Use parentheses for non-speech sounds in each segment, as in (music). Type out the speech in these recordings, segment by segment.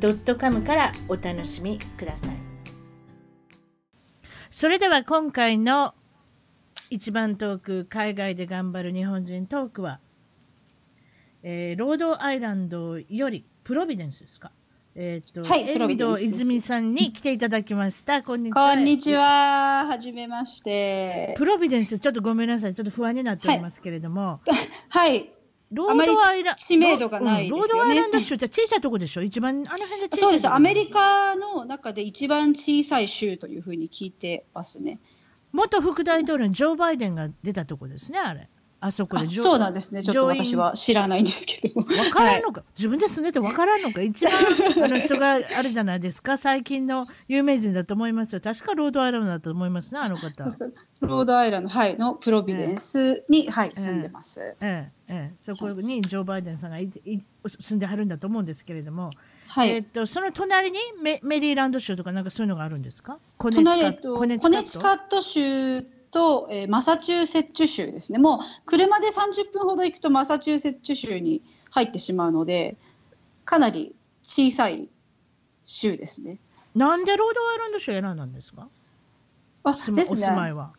.com からお楽しみくださいそれでは今回の一番トーク海外で頑張る日本人トークは、えー、ロードアイランドよりプロビデンスですか？えっ、ー、と、はい、遠藤泉さんに来ていただきました。こんにちは。こんにちは。はじめまして。プロビデンス、ちょっとごめんなさい。ちょっと不安になっておりますけれども。はい。はいロードアイランド。知名度がない、ねうん、ロードアイランド州って小さいとこでしょ？一番、あの辺でそうです。アメリカの中で一番小さい州というふうに聞いてますね。元副大統領のジョー・バイデンが出たとこですね、あれ。あそこでそうなんですね。ちょっと私は知らないんですけど。わからんのか、はい、自分で住んでてわからんのか？一番あの人があれじゃないですか？(laughs) 最近の有名人だと思いますよ。確かロードアイランドだと思いますね、あの方。ロードアイランド、はい、のプロビデンスに、えー、はい、住んでます。ええええ、そこにジョー・バイデンさんがいい住んではるんだと思うんですけれども。はい、えっと、その隣にメメリーランド州とかなんかそういうのがあるんですか？コネチカット、コネチカット州と、えー、マサチューセッツ州ですね。もう車で30分ほど行くとマサチューセッツ州に入ってしまうので、かなり小さい州ですね。なんでロードアイランド州選んだんですか？あですね。お住まいは。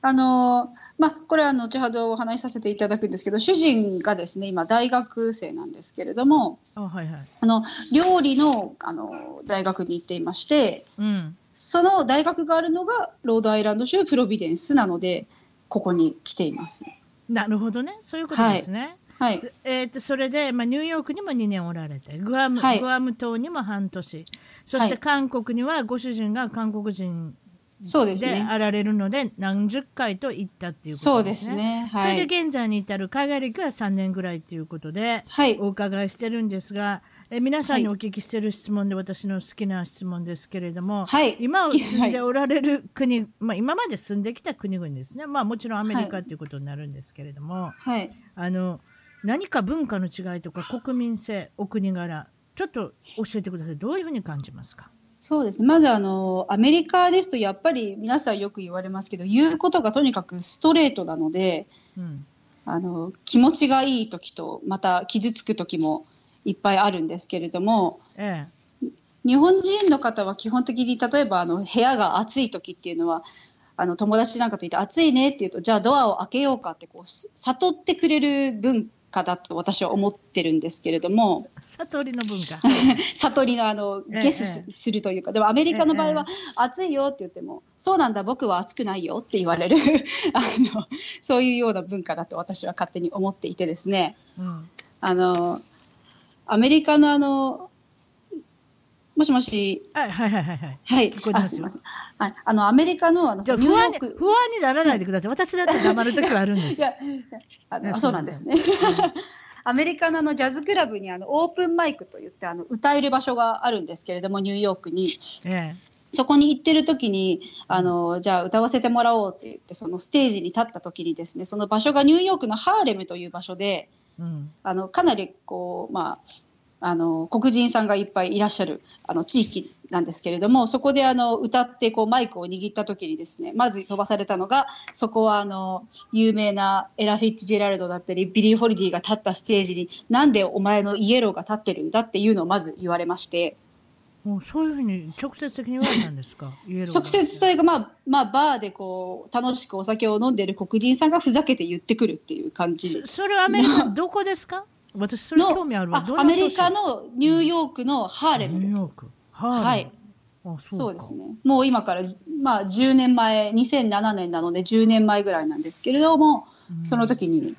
あのまあ、これは後ほどお話しさせていただくんですけど主人がですね今大学生なんですけれどもあ、はいはい、あの料理のあの大学に行っていまして、うん、その大学があるのがロードアイランド州プロビデンスなのでここに来ています。なるほどねそういうことですね。はい、えーと、それで、まあ、ニューヨークにも2年おられてグアムはい、グアム島にも半年そして韓国にはご主人が韓国人そうですね。あられるので何十回と行ったっていうことですね。そうですね。はい、それで現在に至る海外歴は3年ぐらいっていうことで、はい、お伺いしてるんですが、え皆さんにお聞きしてる質問で、私の好きな質問ですけれども、はい、今住んでおられる国、まあ、今まで住んできた国々ですね、まあ、もちろんアメリカということになるんですけれども、はい、あの何か文化の違いとか国民性お国柄ちょっと教えてください。どういうふうに感じますか？そうですまずあのアメリカですとやっぱり皆さんよく言われますけど言うことがとにかくストレートなので、うん、あの気持ちがいい時とまた傷つく時もいっぱいあるんですけれども、ええ、日本人の方は基本的に例えばあの部屋が暑い時っていうのはあの友達なんかと言って暑いねって言うとじゃあドアを開けようかってこう悟ってくれる文化だと私は思ってるんですけれども悟りの文化。(laughs) 悟りのあのゲスするというか、でもアメリカの場合は、暑いよって言ってもそうなんだ僕は暑くないよって言われる (laughs) あのそういうような文化だと私は勝手に思っていてですね、うん、あのアメリカのあのもしもし。はいはいはいはい。はい。聞こえますよ。はい。あの、アメリカの、あの、不安に、不安にならないでください。私だって黙る時はあるんです。いや、あの、そうなんですね。アメリカのあのジャズクラブにあのオープンマイクといってあの歌える場所があるんですけれどもニューヨークに、ええ、そこに行ってる時にあのじゃあ歌わせてもらおうって言ってそのステージに立った時にですねその場所がニューヨークのハーレムという場所で、うん、あのかなりこうまああの黒人さんがいっぱいいらっしゃるあの地域なんですけれどもそこであの歌ってこうマイクを握った時にですねまず飛ばされたのがそこはあの有名なエラ・フィッツジェラルドだったりビリー・ホリディが立ったステージになんでお前のイエローが立ってるんだっていうのをまず言われまして。もうそういうふうに直接的に言われたんですか？直接というか、まあ、まあ、バーでこう楽しくお酒を飲んでる黒人さんがふざけて言ってくるっていう感じ。それはアメリカどこですか？私それ興味あるわ。アメリカのニューヨークのハーレムです。ニューヨーク。ハーレム。はい。そうですね。もう今から、まあ、10年前2007年なので10年前ぐらいなんですけれども、うん、その時に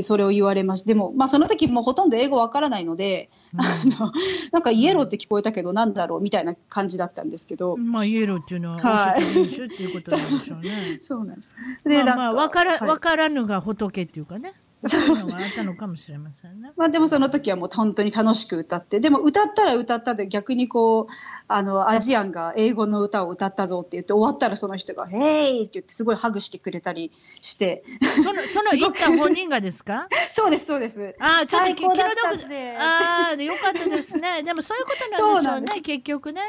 それを言われましてでも、まあ、その時もほとんど英語わからないので、うん、あのなんかイエローって聞こえたけどなんだろうみたいな感じだったんですけど、まあ、イエローっていうのははい、人種っていうことなんでしょうね。(laughs) そうなんです。で、まあ、まあ、分から、はい、分からぬが仏っていうかね。そういうのがあったのかもしれませんね。(laughs) まあでもその時はもう本当に楽しく歌ってでも歌ったら歌ったで逆にこうあのアジアンが英語の歌を歌ったぞって言って終わったらその人が「ヘイ!」って言ってすごいハグしてくれたりしてそのその行った本人がですか？(laughs) そうですそうですああ、ちょっと最高だったぜああ、よかったですね。でもそういうことなんでしょうね、結局ね。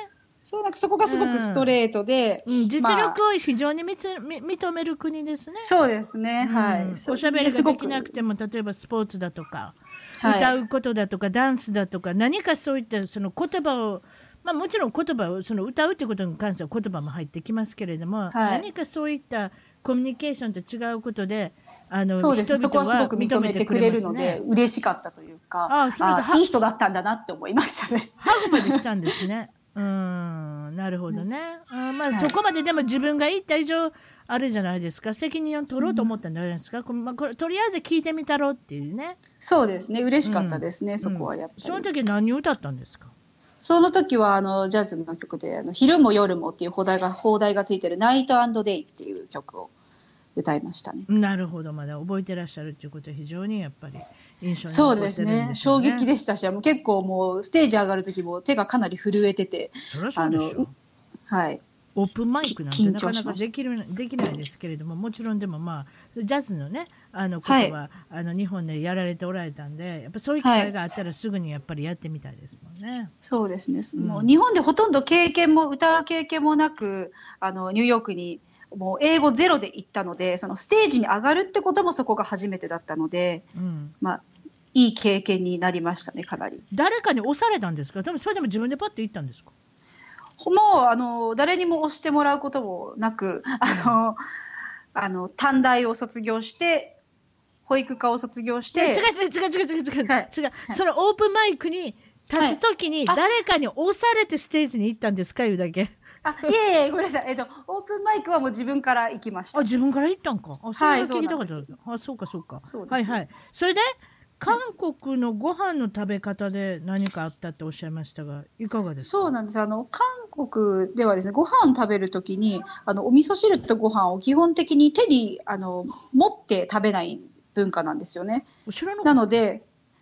そうなんかそこがすごくストレートで、うん、実まあ。力を非常にみつみ認める国ですね。そうですね、はい。うん。おしゃべりができなくても例えばスポーツだとか、はい。歌うことだとかダンスだとか何かそういったその言葉をまあもちろん言葉をその歌うってことに関しては言葉も入ってきますけれども、はい。何かそういったコミュニケーションと違うことであのそうです。そこはすごく認めてくれるので嬉しかったというかああいい人だったんだなって思いましたね。ハグまでしたんですね。うん、なるほどね。あまあ、はいそこまででも自分が言った以上あるじゃないですか。責任を取ろうと思ったんじゃないですか。こまあ、これとりあえず聞いてみたろうっていうね。そうですね嬉しかったですね、そこはやっぱり。その時何を歌ったんですか？その時はあのジャズの曲で「あの昼も夜も」っていう放題が放題がついてる「ナイトデイ」っていう曲を歌いましたね。なるほど、まだ覚えてらっしゃるっていうことは非常にやっぱりそうですね。衝撃でしたし結構もうステージ上がる時も手がかなり震えててそりゃそうでしょう。はいオープンマイクなんて緊なかなかできるできないですけれどももちろんでもまあジャズのねあのことは、あの日本でやられておられたんでやっぱそういう機会があったらすぐにやっぱりやってみたいですもんね。そうですね、うんもう日本でほとんど経験も歌う経験もなくあのニューヨークにもう英語ゼロで行ったのでそのステージに上がるってこともそこが初めてだったので、うん、まあ、いい経験になりましたねかなり。誰かに押されたんですか？でもそれでも自分でパッと行ったんですか？もうあの誰にも押してもらうこともなくあのあの短大を卒業して保育科を卒業して違う違う違う違う違う違う、はい。違う。そのオープンマイクに立つ時にはい。あ誰かに押されてステージに行ったんですかいうだけ？あいえいえごめんなさい、えっと、オープンマイクはもう自分から行きました。あ。自分から行ったんか？あそれはそうなんあそうかそうか。そうです。はいはい。それで韓国のご飯の食べ方で何かあったっておっしゃいましたがいかがですか？そうなんです。あの韓国ではですねご飯を食べるときにあのお味噌汁とご飯を基本的に手にあの持って食べない文化なんですよね。なので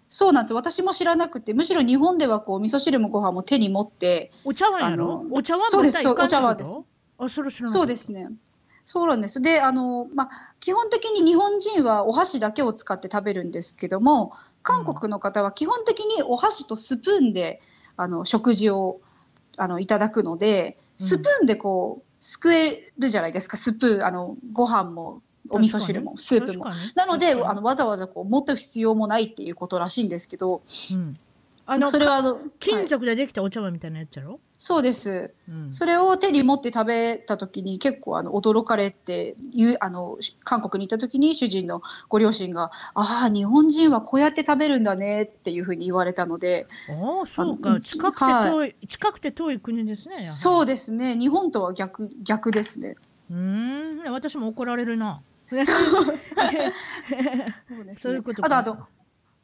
そうなんです。私も知らなくてむしろ日本ではこう味噌汁もご飯も手に持ってお茶碗やろ？お茶碗そうです。お茶碗です。あそれ知らないそうですね。そうなんです。であの、まあ、基本的に日本人はお箸だけを使って食べるんですけども韓国の方は基本的にお箸とスプーンであの食事をあのいただくのでスプーンでこうすくえるじゃないですか。スプーンあのご飯もお味噌汁もスープも。なのであのわざわざこう持って必要もないっていうことらしいんですけどうん、あのそれはあの、はい。金属でできたお茶碗みたいなやつやろ、そうです。うん、それを手に持って食べた時に結構あの驚かれていうあの韓国に行った時に主人のご両親が「ああ日本人はこうやって食べるんだね」っていうふうに言われたのでああそうか。近くて遠い、近くて遠い国ですねそうですね。日本とは逆逆ですね。うーん。私も怒られるな。そう。(laughs) そういうことあとあと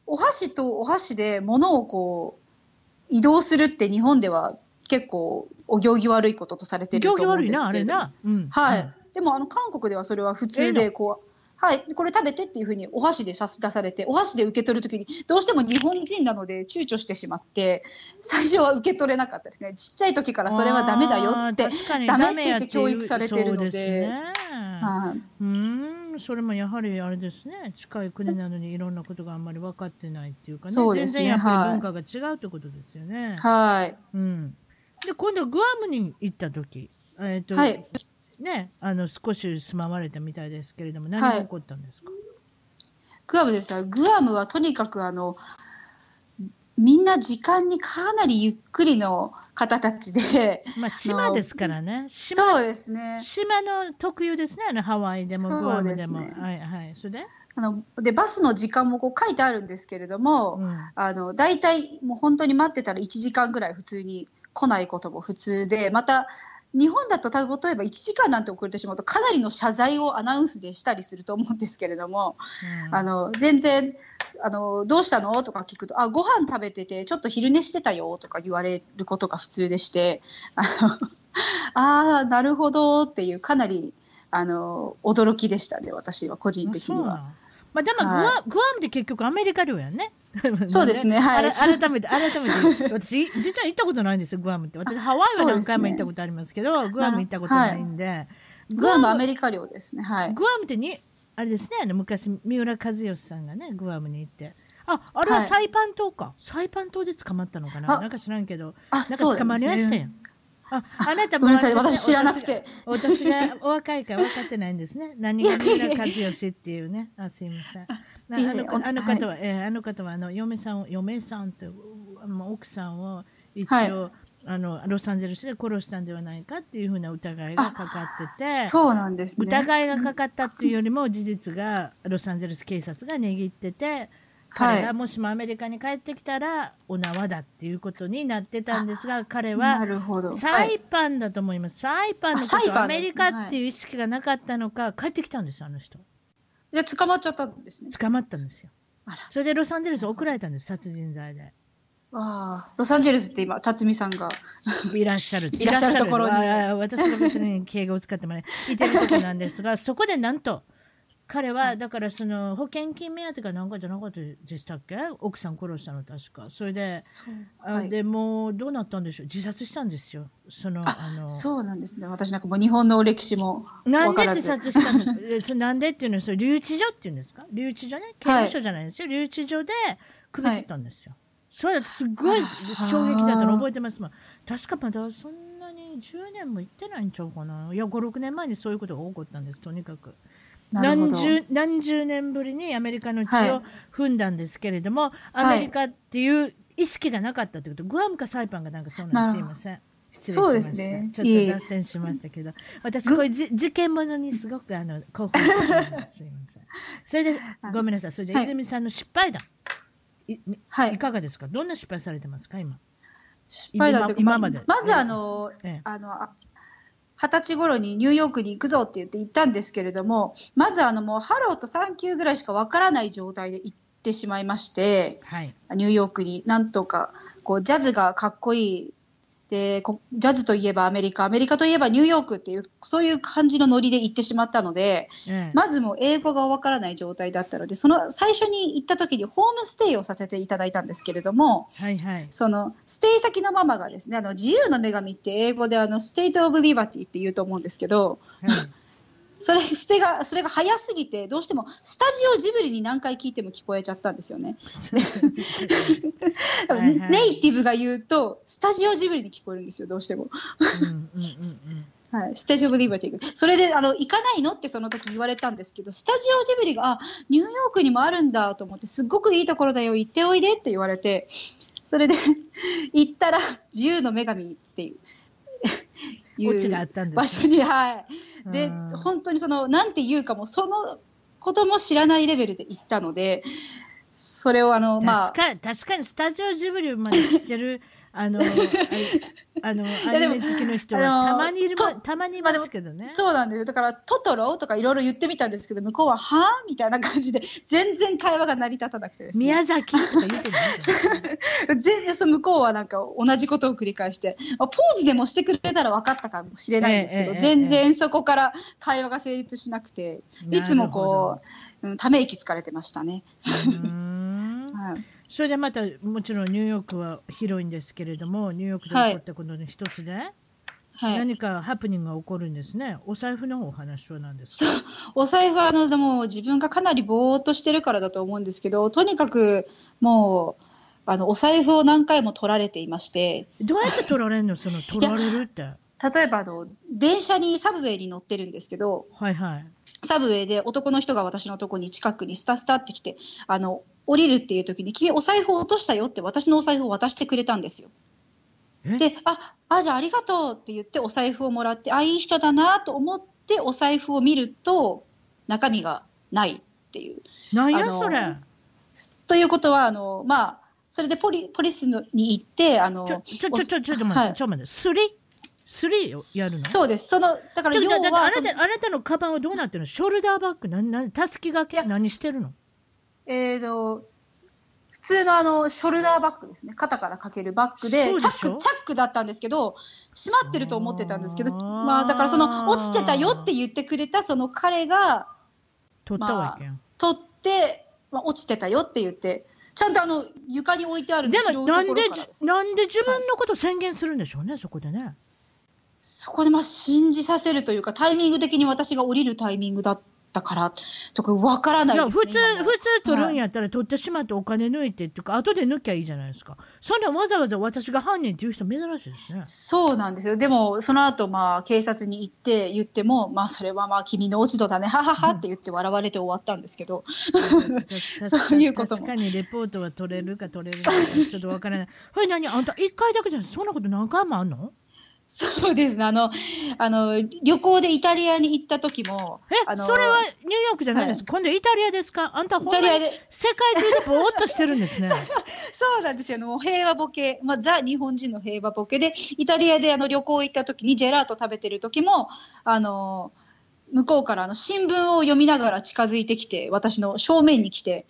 お箸とお箸で物をこう移動するって日本では結構お行儀悪いこととされてると思うんですけれどうん、はい、うん。でもあの韓国ではそれは普通ええでこう、はい、これ食べてっていうふうにお箸で差し出されてお箸で受け取るときにどうしても日本人なので躊躇してしまって最初は受け取れなかったですね。ちっちゃい時からそれはダメだよってあー確かにダメって言って教育されてるので。すでね。はい、うーんそれもやはりあれですね。近い国なのにいろんなことがあんまり分かってないっていうかね。そうですね。全然やっぱはいり文化が違うってことですよね。はい。うん、で今度グアムに行った時、えーとはい。ね、あの少し住まわれたみたいですけれども何はい。が起こったんですか、グアムですがグアムはとにかくあのみんな時間にかなりゆっくりの方たちで。まあ、島ですからね。島そうですね。島の特有ですね。あのハワイでもグアムでも。ですねはいはい、それで、あのでバスの時間もこう書いてあるんですけれども、うん。あの大体もう本当に待ってたら1時間ぐらい普通に来ないことも普通でまた日本だと例えば1時間なんて遅れてしまうとかなりの謝罪をアナウンスでしたりすると思うんですけれども、うん。あの全然あの「どうしたの?」とか聞くと「あご飯食べててちょっと昼寝してたよ」とか言われることが普通でしてあの (laughs) あーなるほどっていうかなりあの驚きでしたね私は個人的には。ままあ、でもグア,、はグアムって結局アメリカ領やんね。そうですね (laughs) はい改めて改めて私実は行ったことないんですよグアムって私ハワイは何回も行ったことありますけど (laughs) グアム行ったことないんで、グアムアメリカ領ですね。はい。グアムってにあれですねあの昔三浦知良さんがねグアムに行って。ああれははい。サイパン島か、サイパン島で捕まったのかな？あなんか知らんけど。あなんか捕まりましたやん。ああなたごめんなさいも私知らなくて。私がお若いから分かってないんですね。(laughs) 何が三浦知良っていうね。あすいません。あのあの方は、えーあの方はあの嫁さんを嫁さんと奥さんを一応、あのロサンゼルスで殺したんではないかっていうふうな疑いがかかってて。そうなんですね。疑いがかかったっていうよりも事実がロサンゼルス警察が握ってて彼がもしもアメリカに帰ってきたらお縄だっていうことになってたんですが彼は。サはいイパンだと思います、サイパンのことアメリカっていう意識がなかったのか帰ってきたんですよあの人じゃあ捕まっちゃったんですね。捕まったんですよ。それでロサンゼルス送られたんです殺人罪でああ、ロサンゼルスって今、辰巳さんが。いらっしゃる。(laughs) いらっしゃるところに。私が別に敬語を使ってもね (laughs) いてるとこなんですがそこでなんと彼はだからその保険金目当てかなんかじゃなかったでしたっけ？奥さん殺したの確か。それであはい。でもうどうなったんでしょう？自殺したんですよ。そのあのそうなんですね。私なんかもう日本の歴史もなんで。自殺したの？えそれなんでっていうのはそれ留置所っていうんですか？留置所ね？刑務所じゃないんですよ、留置所で首つったんですよ、それすごい衝撃だったの覚えてますもん。確かまだそんなに10年も行ってないんちゃうかな。いや56年前にそういうことが起こったんです。とにかく。何十何十年ぶりにアメリカの地はい。を踏んだんですけれども、はいアメリカっていう意識がなかったということ、グアムかサイパンがなんかそうなんです。すいません。失礼しました。ねちょっと脱線しましたけど、(laughs) 私こういうじ事件ものにすごくあの興奮してしまいます。すいません。それで (laughs) ごめんなさい。それではい。泉さんの失敗談、はいいかがですか？どんな失敗されてますか？今。失敗だというか今今までまずあの、ええあのあ二十歳頃にニューヨークに行くぞって言って行ったんですけれどもまずあのもうハローとサンキューぐらいしかわからない状態で行ってしまいましてはい。ニューヨークになんとかこうジャズがかっこいいでこジャズといえばアメリカアメリカといえばニューヨークっていうそういう感じのノリで行ってしまったのでええまずもう英語がわからない状態だったのでその最初に行った時にホームステイをさせていただいたんですけれどもはいはい。そのステイ先のママがですねあの自由の女神って英語であの Statue of Liberty って言うと思うんですけどはいそれステがそれが早すぎてどうしてもスタジオジブリに何回聞いても聞こえちゃったんですよね。(laughs) ネイティブが言うとスタジオジブリに聞こえるんですよどうしても。(laughs) はい、スタジオ・オブ・リバティそれであの行かないのってその時言われたんですけどスタジオジブリがあニューヨークにもあるんだと思ってすっごくいいところだよ行っておいでって言われてそれで行ったら自由の女神っていう。いう場所にはいでうん本当にそのなんて言うかもそのことも知らないレベルで行ったのでそれをあのまあ確かに確かにスタジオジブリまで知ってるあのああのアニメ好きの人はたまにいるたまにいますけどね。そうなんですよ。だからトトロとかいろいろ言ってみたんですけど向こうははあみたいな感じで全然会話が成り立たなくてですね。宮崎とか言ってる (laughs) 全然向こうはなんか同じことを繰り返してまあポーズでもしてくれたら分かったかもしれないんですけど、ええええ全然そこから会話が成立しなくていつもこう、うん、ため息つかれてましたね。それでまたもちろんニューヨークは広いんですけれどもニューヨークで起こったことの一つで、はい、何かハプニングが起こるんですね。お財布のお話は何ですか？お財布はあのでも自分がかなりぼーっとしてるからだと思うんですけどとにかくもうあのお財布を何回も取られていまして。どうやって取られるの？その取られるって。例えばあの電車にサブウェイに乗ってるんですけどはいはい。サブウェイで男の人が私のとこに近くにスタスタって来てあの降りるっていう時に「君お財布を落としたよ」って私のお財布を渡してくれたんですよ。え？で「ああじゃあありがとう」って言ってお財布をもらってあいい人だなと思ってお財布を見ると中身がないっていう。なんやそれ？ということはあのまあそれでポリポリスのに行ってあのちょちょちょちょちょちょ待って、はい。ちょっと待って。スリ？スリをやるの？そうです。そのだから要はそのなたあなたのカバンはどうなってるの？ショルダーバッグななたすきがけ？何してるの？えーと普通のあのショルダーバッグですね。肩からかけるバッグでチャックチャックだったんですけど閉まってると思ってたんですけどまあだからその落ちてたよって言ってくれたその彼が取ったわけや。ん、取っって、まあ、落ちてたよって言ってちゃんとあの床に置いてあるんでもなんでなんで自分のこと宣言するんでしょうね、そこでね。そこでまあ信じさせるというかタイミング的に私が降りるタイミングだったからとかわからないね普通普通取るんやったら取ってしまってお金抜いてっていうか後で抜きゃいいじゃないですか。そんなわざわざ私が犯人っていう人珍しいですね。そうなんですよ。でもその後まあ警察に行って言ってもまあそれはまあ君の落ち度だねはははって言って笑われて終わったんですけど。(laughs) そういうことも。確かにレポートは取れるか取れるかちょっとわからない。(laughs) これ何？あんた一回だけじゃそんなこと何回もあんの？そうですね。あのあの旅行でイタリアに行った時もえあのそれはニューヨークじゃないです、今度イタリアですか？あんたほんまに世界中でぼーっとしてるんですね。(laughs) そうなんですよ。もう平和ボケ、まあ、ザ日本人の平和ボケで、イタリアであの旅行行った時にジェラート食べてる時も、あの、向こうからあの新聞を読みながら近づいてきて、私の正面に来て、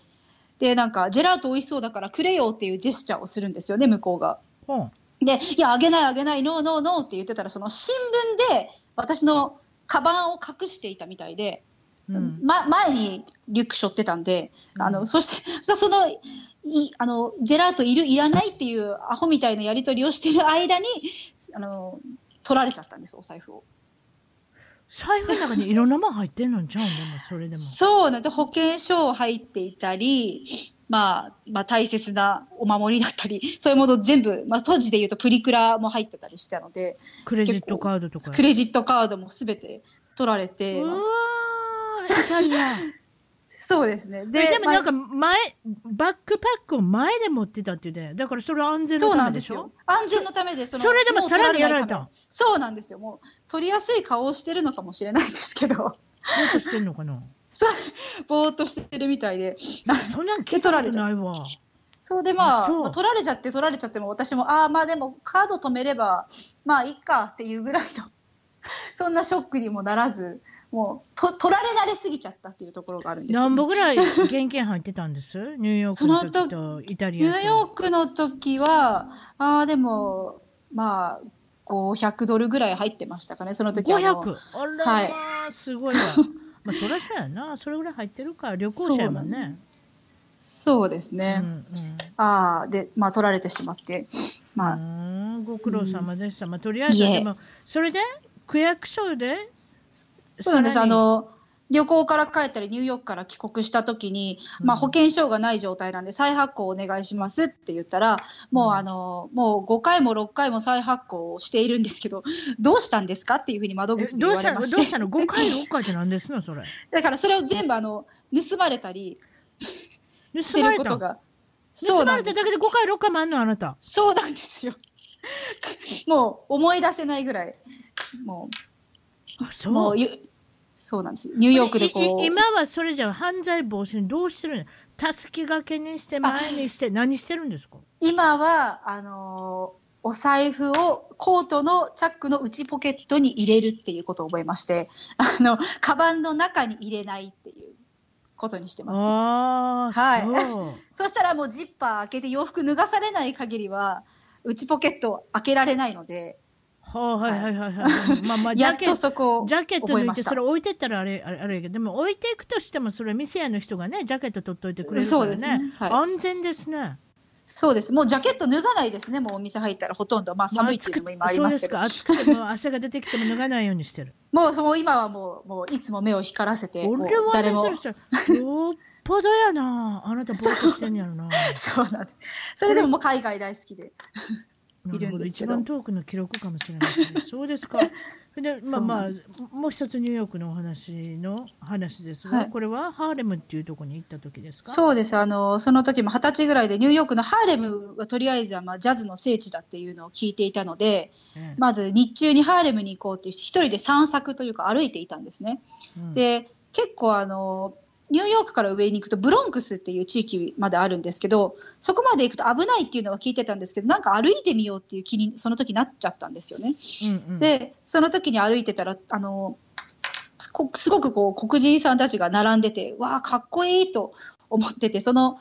で、なんか、ジェラート美味しそうだからくれよっていうジェスチャーをするんですよね、向こうが。ほんで、いや、あげないあげない、ノーノーノーって言ってたら、その新聞で私のカバンを隠していたみたいで、うん。ま、前にリュック背負ってたんで、あの、そして、そその、い、あの、ジェラートいる、いらないっていうアホみたいなやり取りをしてる間に、あの、取られちゃったんです、お財布を。財布の中にいろんなもん入ってんのんちゃうんでもそれでも。(laughs) そうなんで、保険証入っていたり、まあ、まあ、大切なお守りだったり、(laughs) そういうもの全部、まあ、当時で言うとプリクラも入ってたりしたので、クレジットカードとかクレジットカードもすべて取られて、うわまあ。(laughs) そうですね。ででもなんかま前、バックパックを前で持ってたって言ってだからそれは安あ全そうなんのためでしょ？ですよ。安全のためでそのそれでもさらにやられたそうなんですよ。もう取りやすい顔をしてるのかもしれないですけど、どうとしてんのかな？そう (laughs) ぼーっとしてるみたいで。そんなん聞いたことないわ。そうでまあまあ取られちゃって取られちゃっても私もああまあでもカード止めればまあいいかっていうぐらいの (laughs) そんなショックにもならずもうと取られ慣れすぎちゃったっていうところがあるんですよ、何本ぐらい現金入ってたんです？(laughs) ニューヨークの時とイタリアと。ニューヨークの時はああでもまあ500ドルぐらい入ってましたかねその時あの500あらはすごいわまあそりゃそうやな。それぐらい入ってるから旅行者やもんね。そうですね、うんうん。ああでまあ取られてしまって。まあ、ご苦労様でした、まあとりあえずでもそれで？区役所で？そうなんです。あの、旅行から帰ったりニューヨークから帰国した時に、まあうん保険証がない状態なんで再発行お願いしますって言ったら、もうあの、もう5回も6回も再発行をしているんですけど、(laughs) どうしたんですかっていうふうに窓え口にどうしたの言われまし。どうしてたの？5回6回って何ですのそれ？だからそれを全部あの、盗まれたりし盗まれた？てることが。盗まれた？だけで5回6回もあんの？あなた。そうなんですよ。(laughs) もう思い出せないぐらい、もあそう、もうそうなんです。ニューヨークでこう。今はそれじゃ犯罪防止にどうしてるの？たすき掛けにして前にして何してるんですか？今はあのーお財布をコートのチャックの内ポケットに入れるっていうことを覚えまして (laughs) あのカバンの中に入れないっていうことにしてます、ね、はいそう。(laughs) そしたらもうジッパー開けて洋服脱がされない限りは内ポケットを開けられないのではいはいはいはい。まあまあ、ジャケット、そこをジャケット抜いて、それ置いてったらあれ、あれ、あれやけど、でも置いていくとしても、それは店屋の人がね、ジャケット取っといてくれるからね。ねはい安全ですね。そうですもうジャケット脱がないですねもうお店入ったらほとんどまあ寒いっていうのも今ありますけどそうですか、暑くても汗が出てきても脱がないようにしてる。(laughs) もうその今はもうもういつも目を光らせて俺は誰も珍しい。よっぽどやな。あなたぼーっとしてんやろな。(laughs) そうなんですそれでももう海外大好きでいなるんですけど。一番遠くの記録かもしれません。ね。そうですか。(laughs) で、まあまあ、もう一つニューヨークのお話の話ですが、はい。これはハーレムっていうところに行った時ですか？そうです。あのその時も二十歳ぐらいでニューヨークのハーレムはとりあえずはまあジャズの聖地だっていうのを聞いていたのでええ。まず日中にハーレムに行こうっていう一人で散策というか歩いていたんですね。うん。で結構あのニューヨークから上に行くとブロンクスっていう地域まであるんですけどそこまで行くと危ないっていうのは聞いてたんですけどなんか歩いてみようっていう気にその時なっちゃったんですよね。うんうんでその時に歩いてたらあのすごくこう黒人さんたちが並んでてわあかっこいいと思っててその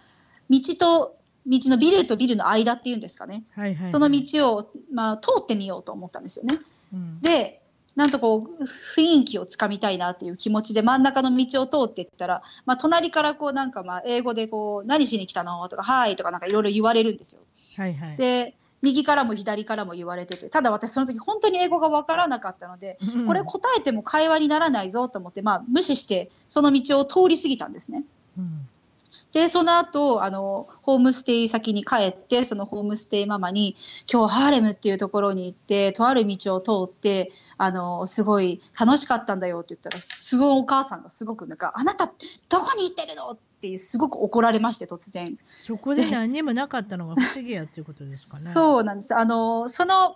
道と道のビルとビルの間っていうんですかね、はいはいはいその道を、まあ、通ってみようと思ったんですよね。うんでなんとこう雰囲気をつかみたいなっていう気持ちで真ん中の道を通っていったら、まあ、隣からこうなんかまあ英語でこう何しに来たのとかはいとかなんかいろいろ言われるんですよ。はいはい。で右からも左からも言われててただ私その時本当に英語が分からなかったので、うんこれ答えても会話にならないぞと思って、まあ、無視してその道を通り過ぎたんですね。うんでその後あのホームステイ先に帰ってそのホームステイママに今日ハーレムっていうところに行ってとある道を通ってあのすごい楽しかったんだよって言ったらすごいお母さんがすごくなんか「あなたどこに行ってるの?」っていうすごく怒られまして突然。そこで何にもなかったのが不思議やっていうことですかね。そうなんです。あの、その、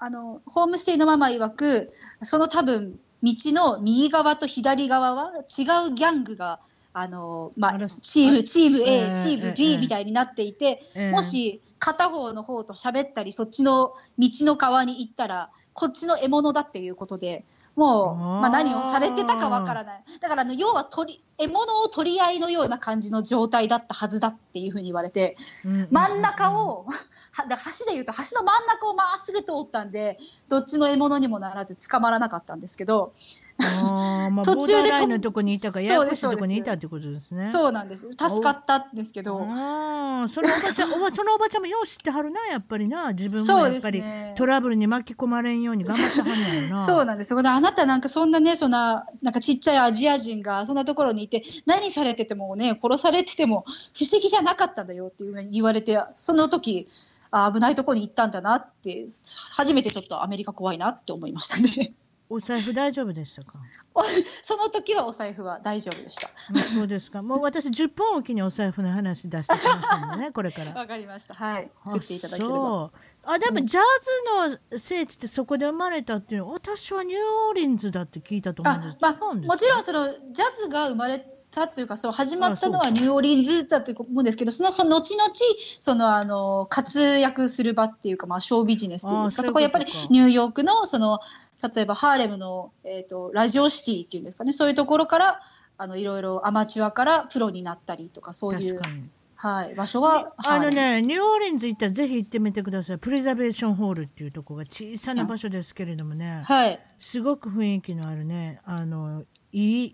あの、ホームステイのママ曰く、その多分、道の右側と左側は違うギャングが、あの、まあ、チーム、チームえ A、えチームええ B みたいになっていて、ええもし片方の方と喋ったり、そっちの道の側に行ったら、こっちの獲物だっていうことで、もう、まあ、何をされてたかわからない。だからあの、要は取り、獲物を取り合いのような感じの状態だったはずだっていうふうに言われて、うんうんうん真ん中を、は橋でいうと橋の真ん中をまっすぐ通ったんでどっちの獲物にもならず捕まらなかったんですけど、まあ、途中でのとこにいたから、ややこしいとこにいたってことですね。そうなんです。助かったんですけど。ああ、そのおばちゃん、おばそのおばちゃんもよう知ってはるな、やっぱりな、自分もやっぱりすね。トラブルに巻き込まれんように頑張ってはんねやろな。そうなんです。あなたなんかそんなねそんななんかちっちゃいアジア人がそんなところにいて何されててもね殺されてても不思議じゃなかったんだよっていうふうに言われてその時あ危ないところに行ったんだなって初めてちょっとアメリカ怖いなって思いましたねお財布大丈夫でしたか？おその時はお財布は大丈夫でした。あそうですか。もう私10分おきにお財布の話出してきますんでね、(laughs) これから。わかりました。はい。あ振っていただければ。そう。あ、でもジャズの聖地ってそこで生まれたっていうのは、私はニューオーリンズだって聞いたと思うんです。あまあもちろんそのジャズが生まれたというかそう始まったのはニューオーリンズだと思うんですけどそのその後々そのあの活躍する場っていうか、まあ、ショービジネスというんですか？そこはやっぱりニューヨークのその例えばハーレムの、えー、とラジオシティっていうんですかねそういうところからあのいろいろアマチュアからプロになったりとかそういう。はい、場所はあのね、ニューオーリンズ行ったらぜひ行ってみてください。プリザベーションホールっていうところが小さな場所ですけれどもね、はいすごく雰囲気のあるね、あの、いい、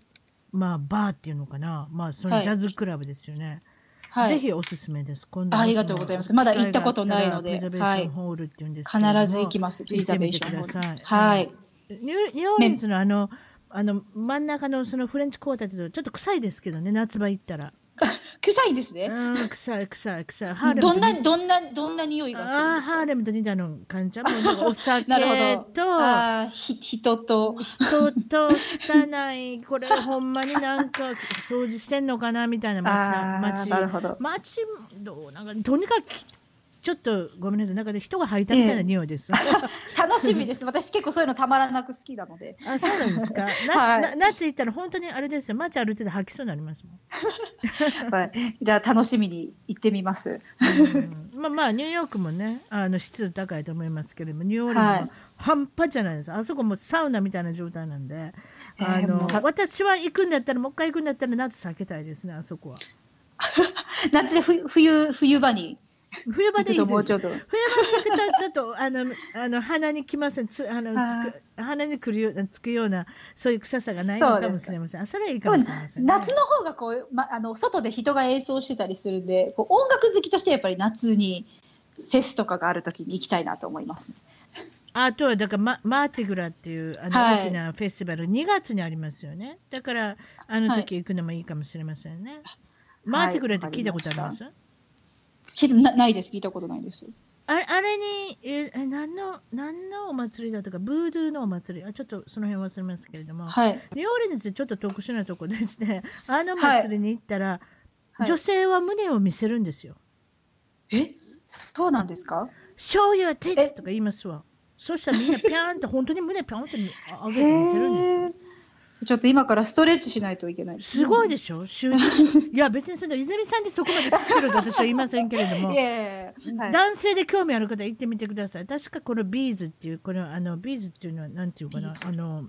まあ、バーっていうのかな。まあ、そのはいジャズクラブですよね。はいぜひおすすめです。今度もありがとうございます。まだ行ったことないので。リザベーションホールっていうんですけれど。も、必ず行きますプリザベーションホール。はいニューオーリンズのあの、あの真ん中のそのフレンチクォーターってちょっと臭いですけどね、夏場行ったら。臭いですね、うん、臭い臭い臭い。ハーレムどんなどんなどんな匂いがするんあーですか？ハーレムと似たの感じ。ゃもうなんかお酒なるほど。とあーひ人と。人と汚い。これほんまになんか掃除してんのかな？みたいな街な (laughs) 街。なるほど。街どう？なんかとにかくちょっとごめんなさい中で人が吐いたみたいな匂いです。(laughs) 楽しみです。私結構そういうのたまらなく好きなので。あそうなんですか？(laughs) 夏,、はいな夏行ったら本当にあれですよ街歩いてて吐きそうになりますもん。はい。じゃあ楽しみに行ってみます。うんまあ (laughs) まあニューヨークもねあの湿度高いと思いますけれどもニューオーリンズはいも半端じゃないです、あそこもサウナみたいな状態なんで、あの私は行くんだったらもう一回行くんだったら夏避けたいですねあそこは夏で冬冬冬場に冬場でいいです。もうちょっと。冬場に行くとちょっとあの (laughs) あの鼻にきません。つあのはいつく鼻にくるようつくようなそういう臭さがないのかもしれません。あそれはいいかでももしれません、ね、夏の方がこう、ま、あの外で人が演奏してたりするんでこう音楽好きとしてやっぱり夏にフェスとかがある時に行きたいなと思います。あとはだからママーティグラっていうあのはい。大きなフェスティバル、2月にありますよね。だからあの時行くのもいいかもしれませんね、マーティグラって聞いたことあります、聞いてなないです。聞いたことないです。あれあれにええ何の何のお祭りだとかブードゥーのお祭り？あちょっとその辺忘れますけれども、はい。ニューオーリンズちょっと特殊なとこですねあの祭りに行ったら、はい。女性は胸を見せるんですよ。え？そうなんですか？Show your tits とか言いますわ。そしたらみんなピャーンって本当に胸ピャーンって上げて見せるんですよちょっと今からストレッチしないといけないです。すごいでしょ？集中いや (laughs) 別にそさんでそこまでしろと私は言いませんけれども。(laughs) はい。男性で興味ある方行ってみてください。確かこのビーズっていうこのあのビーズっていうのはなんていうかな？あの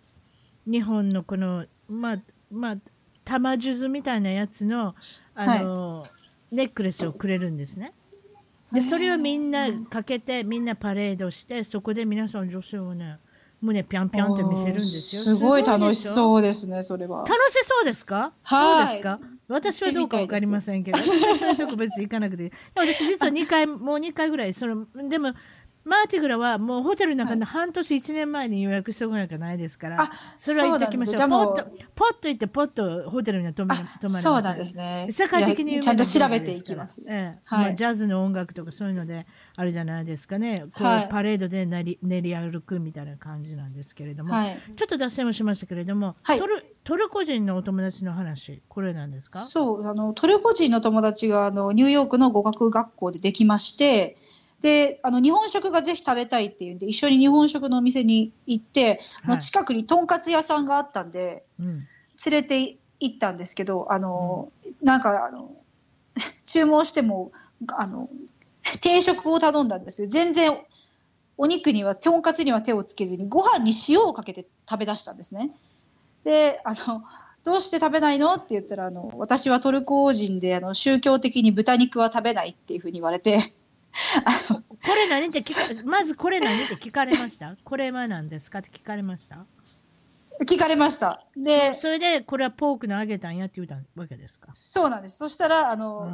日本のこのまあまあ玉数みたいなやつのあの、ネックレスをくれるんですね。でそれをみんなかけてみんなパレードしてそこで皆さん女性をね胸ぴゃんぴゃんって見せるんですよ。すごい楽しう。そうですね、それは。楽しそうですか？はいそうですか？私はどうかわかりませんけど、私はそういうとこ別に行かなくていい。私実は2回、もう2回ぐらい、その、でも、マーティグラはもうホテルの中で半年1年前に予約しておかなきゃないですから、あそれは行ってきましょう。そうポッと、ポッと行って、ポッとホテルには泊まり泊まります。そうなんですね。世界的にちゃんと調べていきます。ええ。はい。まあ、ジャズの音楽とかそういうのであるじゃないですかね、こうはい。パレードで練り練り歩くみたいな感じなんですけれども、はい。ちょっと脱線もしましたけれども、はい。トルトルコ人のお友達の話、これなんですか？そう、あの、トルコ人の友達が、あの、ニューヨークの語学学校でできまして、で、あの、日本食がぜひ食べたいっていうんで、一緒に日本食のお店に行って、あのはい近くにとんかつ屋さんがあったんで、うん、連れて行ったんですけど、あの、なんか、あの、注文しても、あの、定食を頼んだんですよ。全然、お肉には、とんかつには手をつけずに、ご飯に塩をかけて食べ出したんですね。で、あの、どうして食べないのって言ったら、あの、私はトルコ人で、あの、宗教的に豚肉は食べないっていうふうに言われて、これ何って聞か (laughs) まずこれ何って聞かれました？これは何ですかって聞かれました？聞かれました。で、それでこれはポークの揚げたんやって言ったわけですか？そうなんです。そしたら、あの、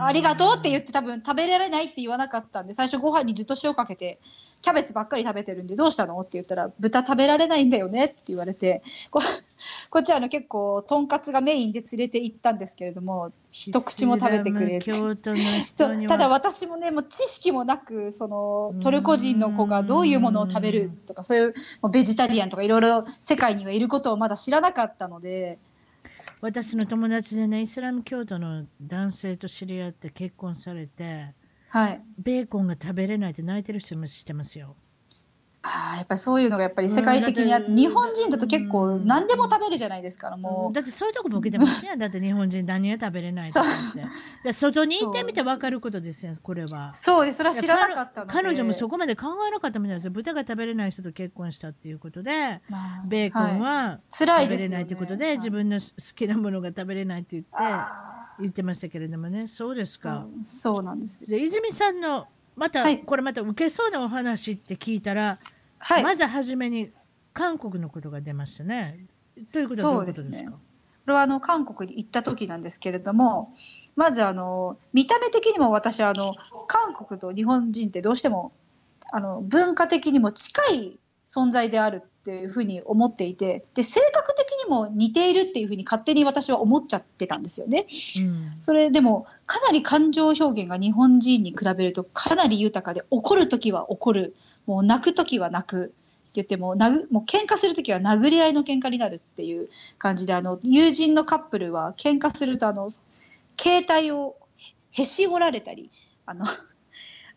あありがとうって言って多分食べられないって言わなかったんで最初ご飯にずっと塩かけてキャベツばっかり食べてるんでどうしたの？って言ったら豚食べられないんだよねって言われてここっちはあの結構とんかつがメインで連れて行ったんですけれども一口も食べてくれず。そうただ私もねもう知識もなくそのトルコ人の子がどういうものを食べるとかそういうもうベジタリアンとかいろいろ世界にはいることをまだ知らなかったので。私の友達でねイスラム教徒の男性と知り合って結婚されてはい。ベーコンが食べれないって泣いてる人も知ってますよ。ああやっぱりそういうのがやっぱり世界的にあって、うん。日本人だと結構何でも食べるじゃないですかもう、だってそういうとこボケてますね。だって日本人何が食べれないとかって。で外に行ってみて分かることですよこれは。そうです。それは知らなかった彼彼女もそこまで考えなかったみたいですよ豚が食べれない人と結婚したっていうことでまあベーコンは辛い食べれないということで、はい自分の好きなものが食べれないって言ってあ言ってましたけれどもね。そうですか。ーそうなんですで泉さんのまた、はい。これまた受けそうなお話って聞いたら、はい、まず初めに韓国のことが出ましたね。ということはどういうことですか？ですね。これはあの韓国に行った時なんですけれどもまずあの見た目的にも私はあの韓国と日本人ってどうしてもあの文化的にも近い存在であるっていうふうに思っていてで性格的にも似ているっていうふうに勝手に私は思っちゃってたんですよね。うん。それでもかなり感情表現が日本人に比べるとかなり豊かで怒る時は怒る。もう泣く時は泣く。って言っても殴もう喧嘩する時は殴り合いの喧嘩になるっていう感じであの友人のカップルは喧嘩するとあの携帯をへし折られたりあの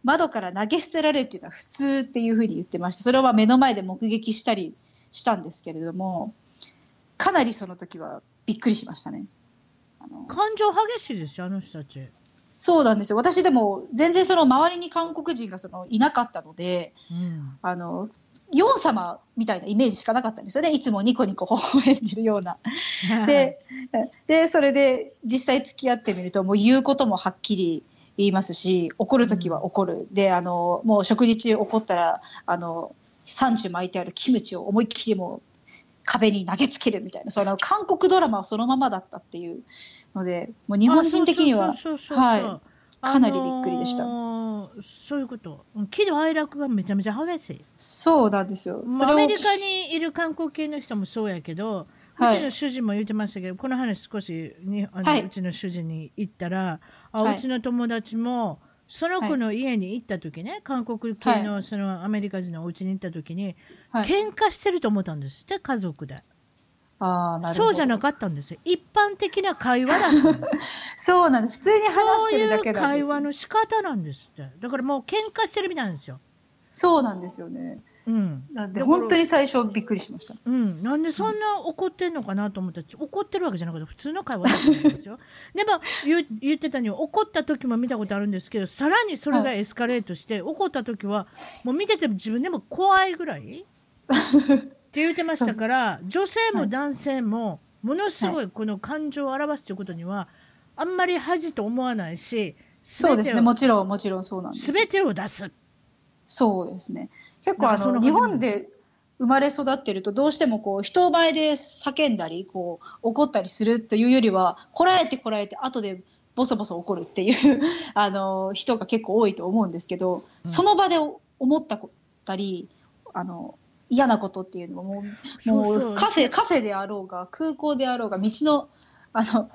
窓から投げ捨てられるっていうのは普通っていうふうに言ってましたそれは目の前で目撃したりしたんですけれどもかなりその時はびっくりしましたね。あの感情激しいですよあの人たち。そうなんですよ。私でも全然その周りに韓国人がそのいなかったので、うんあの、ヨン様みたいなイメージしかなかったんですよね。いつもニコニコ微笑んでるような。で、で、それで実際付き合ってみると、もう言うこともはっきり言いますし、怒るときは怒る。で、あの、もう食事中怒ったら、あの、産地巻いてあるキムチを思いっきりもう壁に投げつけるみたいな、その韓国ドラマはそのままだったっていうので、もう日本人的には、かなりびっくりでした。あのーそういうこと。喜怒哀楽がめちゃめちゃ激しい。そうなんですよ。アメリカにいる韓国系の人もそうやけど、はい。うちの主人も言ってましたけどこの話少しにあの、はい。うちの主人に言ったらあ、はい。うちの友達もその子の家に行った時ね、韓国系のそのアメリカ人のお家に行った時に、はい。喧嘩してると思ったんですって家族で。あーなるほど。そうじゃなかったんです。よ一般的な会話だったんです。(laughs) そうなんです。普通に話しそういうてるだけなんです。会話の仕方なんですって。だからもう喧嘩してるみたいなんですよ。そうなんですよね。うん。なんで本当に最初びっくりしました。うん、なんでそんな怒ってんのかなと思った。ら怒ってるわけじゃなくて普通の会話だったんですよ。(laughs) でも言う言ってたには怒った時も見たことあるんですけどさらにそれがエスカレートして、怒った時はもう見てても自分でも怖いぐらい？(laughs) って言ってましたから女性も男性もものすごいこの感情を表すということにはあんまり恥と思わないしそうですね。もちろんもちろんそうなんです。全てを出すそうですね。結構あの日本で生まれ育ってるとどうしてもこう人前で叫んだりこう怒ったりするというよりはこらえてこらえて後でボソボソ怒るっていう (laughs) あの人が結構多いと思うんですけど、その場で思ったったりあの嫌なことっていうのはもうもうカフェカフェであろうが空港であろうが道のあのば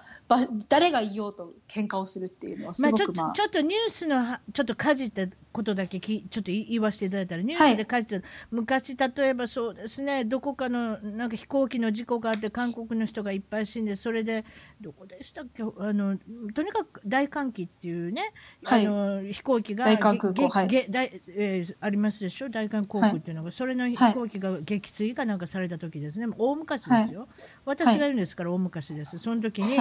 誰が言おうと喧嘩をするっていうのはすごく、まあ、ちょっとニュースのちょっとかじったことだけきちょっと言わせていただいたらニュースでかじった、はい、昔例えばそうですねどこかのなんか飛行機の事故があって韓国の人がいっぱい死んでそれでどこでしたっけ？あのとにかく大歓喜っていうね、はい、あの飛行機が大韓空港、はい。大えー、ありますでしょ？大韓航空っていうのが、それの飛行機が撃墜かなんかされた時ですね。大昔ですよ、私が言うんですから大昔です。その時に、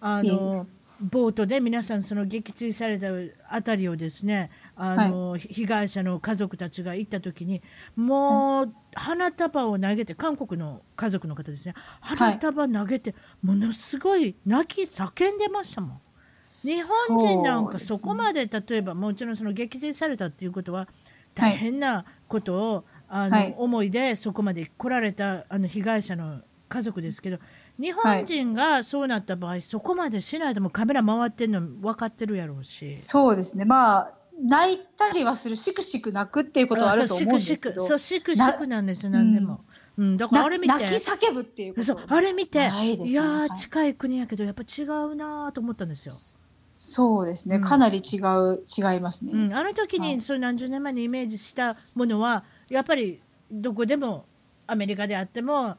あのボートで皆さんその撃墜されたあたりをですねあの、はい、被害者の家族たちが行った時にもう花束を投げて韓国の家族の方ですね。花束投げてものすごい泣き叫んでましたもん。日本人なんかそこまで、例えばもちろんその撃墜されたっていうことは大変なことを、あの、思いでそこまで来られたあの被害者の家族ですけど日本人がそうなった場合、はい、そこまでしないでもカメラ回ってるの分かってるやろうし。そうですね。まあ泣いたりはするしくしく泣くっていうことはあると思うんですけど。そうしくしく。なんです。何でも。うん、だからあれ見て。泣き叫ぶっていうこと。そう。あれ見て、ね、いや近い国やけどやっぱ違うなと思ったんですよ。そうですね、うん、かなり違う違いますね。うん、あの時に、それ何十年前にイメージしたものはやっぱりどこでもアメリカであっても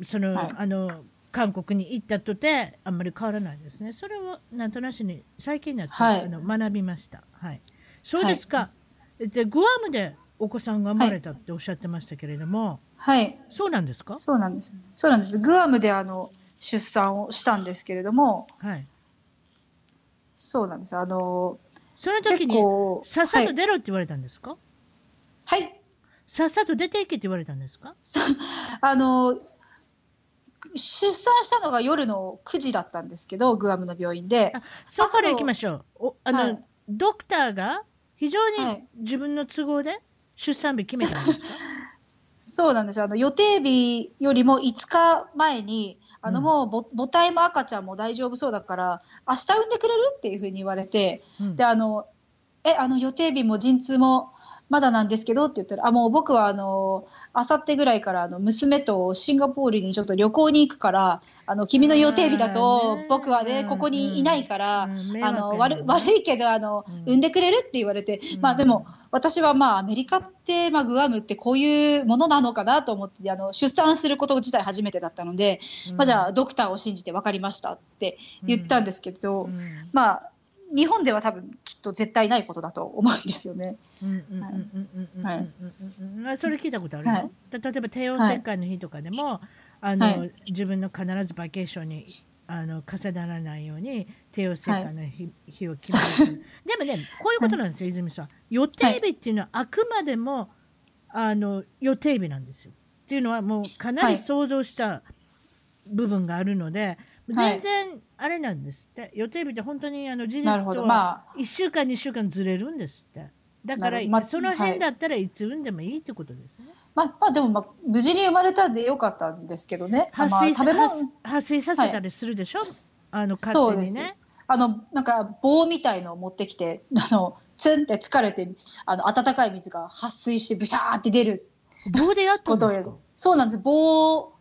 その、はい、あの韓国に行ったとてあんまり変わらないですね。それをなんとなしに最近になって、はい、あの学びました。はい。そうですか。はい、でグアムでお子さんが生まれたっておっしゃってましたけれども、はい。そうなんですか？そうなんです。そうなんです。グアムであの出産をしたんですけれども、はい。そうなんです。あのその時にさっさと出ろって言われたんですか？はい。さっさと出ていけって言われたんですか？(laughs) あの出産したのが夜の9時だったんですけどグアムの病院で。そこから行きましょう。おあの、はい、ドクターが非常に自分の都合で出産日決めたんですか、はい、そうなんですあの予定日よりも5日前にあの、もう母体も赤ちゃんも大丈夫そうだから明日産んでくれるっていうふうに言われて、うん、であのえあの予定日も陣痛もまだなんですけどって言ったら、あ、もう僕はあの、あさってぐらいからあの娘とシンガポールにちょっと旅行に行くから、あの、君の予定日だと僕はね、ここにいないから、あの、悪悪いけど、あの、産んでくれるって言われて、まあでも、私はまあアメリカって、まあ、グアムってこういうものなのかなと思ってあの出産すること自体初めてだったので、まあ、じゃあドクターを信じて分かりましたって言ったんですけど、まあ日本では多分きっと絶対ないことだと思うんですよね。それ聞いたことあるの、はい、例えば帝王切開の日とかでも、はい、あの、はい、自分の必ずバケーションにあの重ならないように帝王切開の日,、日を決めるでもねこういうことなんですよ、泉さん。予定日っていうのはあくまでもあの予定日なんですよ。っていうのはもうかなり想像した、部分があるので、全然あれなんですって、予定日って本当にあの事実とは1週間、2週間ずれるんですって。だから、まあ、その辺だったらいつ産んでもいいってことですね。まあ、まあ、でも、まあ、無事に生まれたんでよかったんですけどね。発生,、まあ、発生させたりするでしょ、はい、あの勝手にね。あのなんか棒みたいのを持ってきて (laughs) あのツンって疲れてあの温かい水が発水してブシャーって出る。棒でやったんですか？そうなんです。棒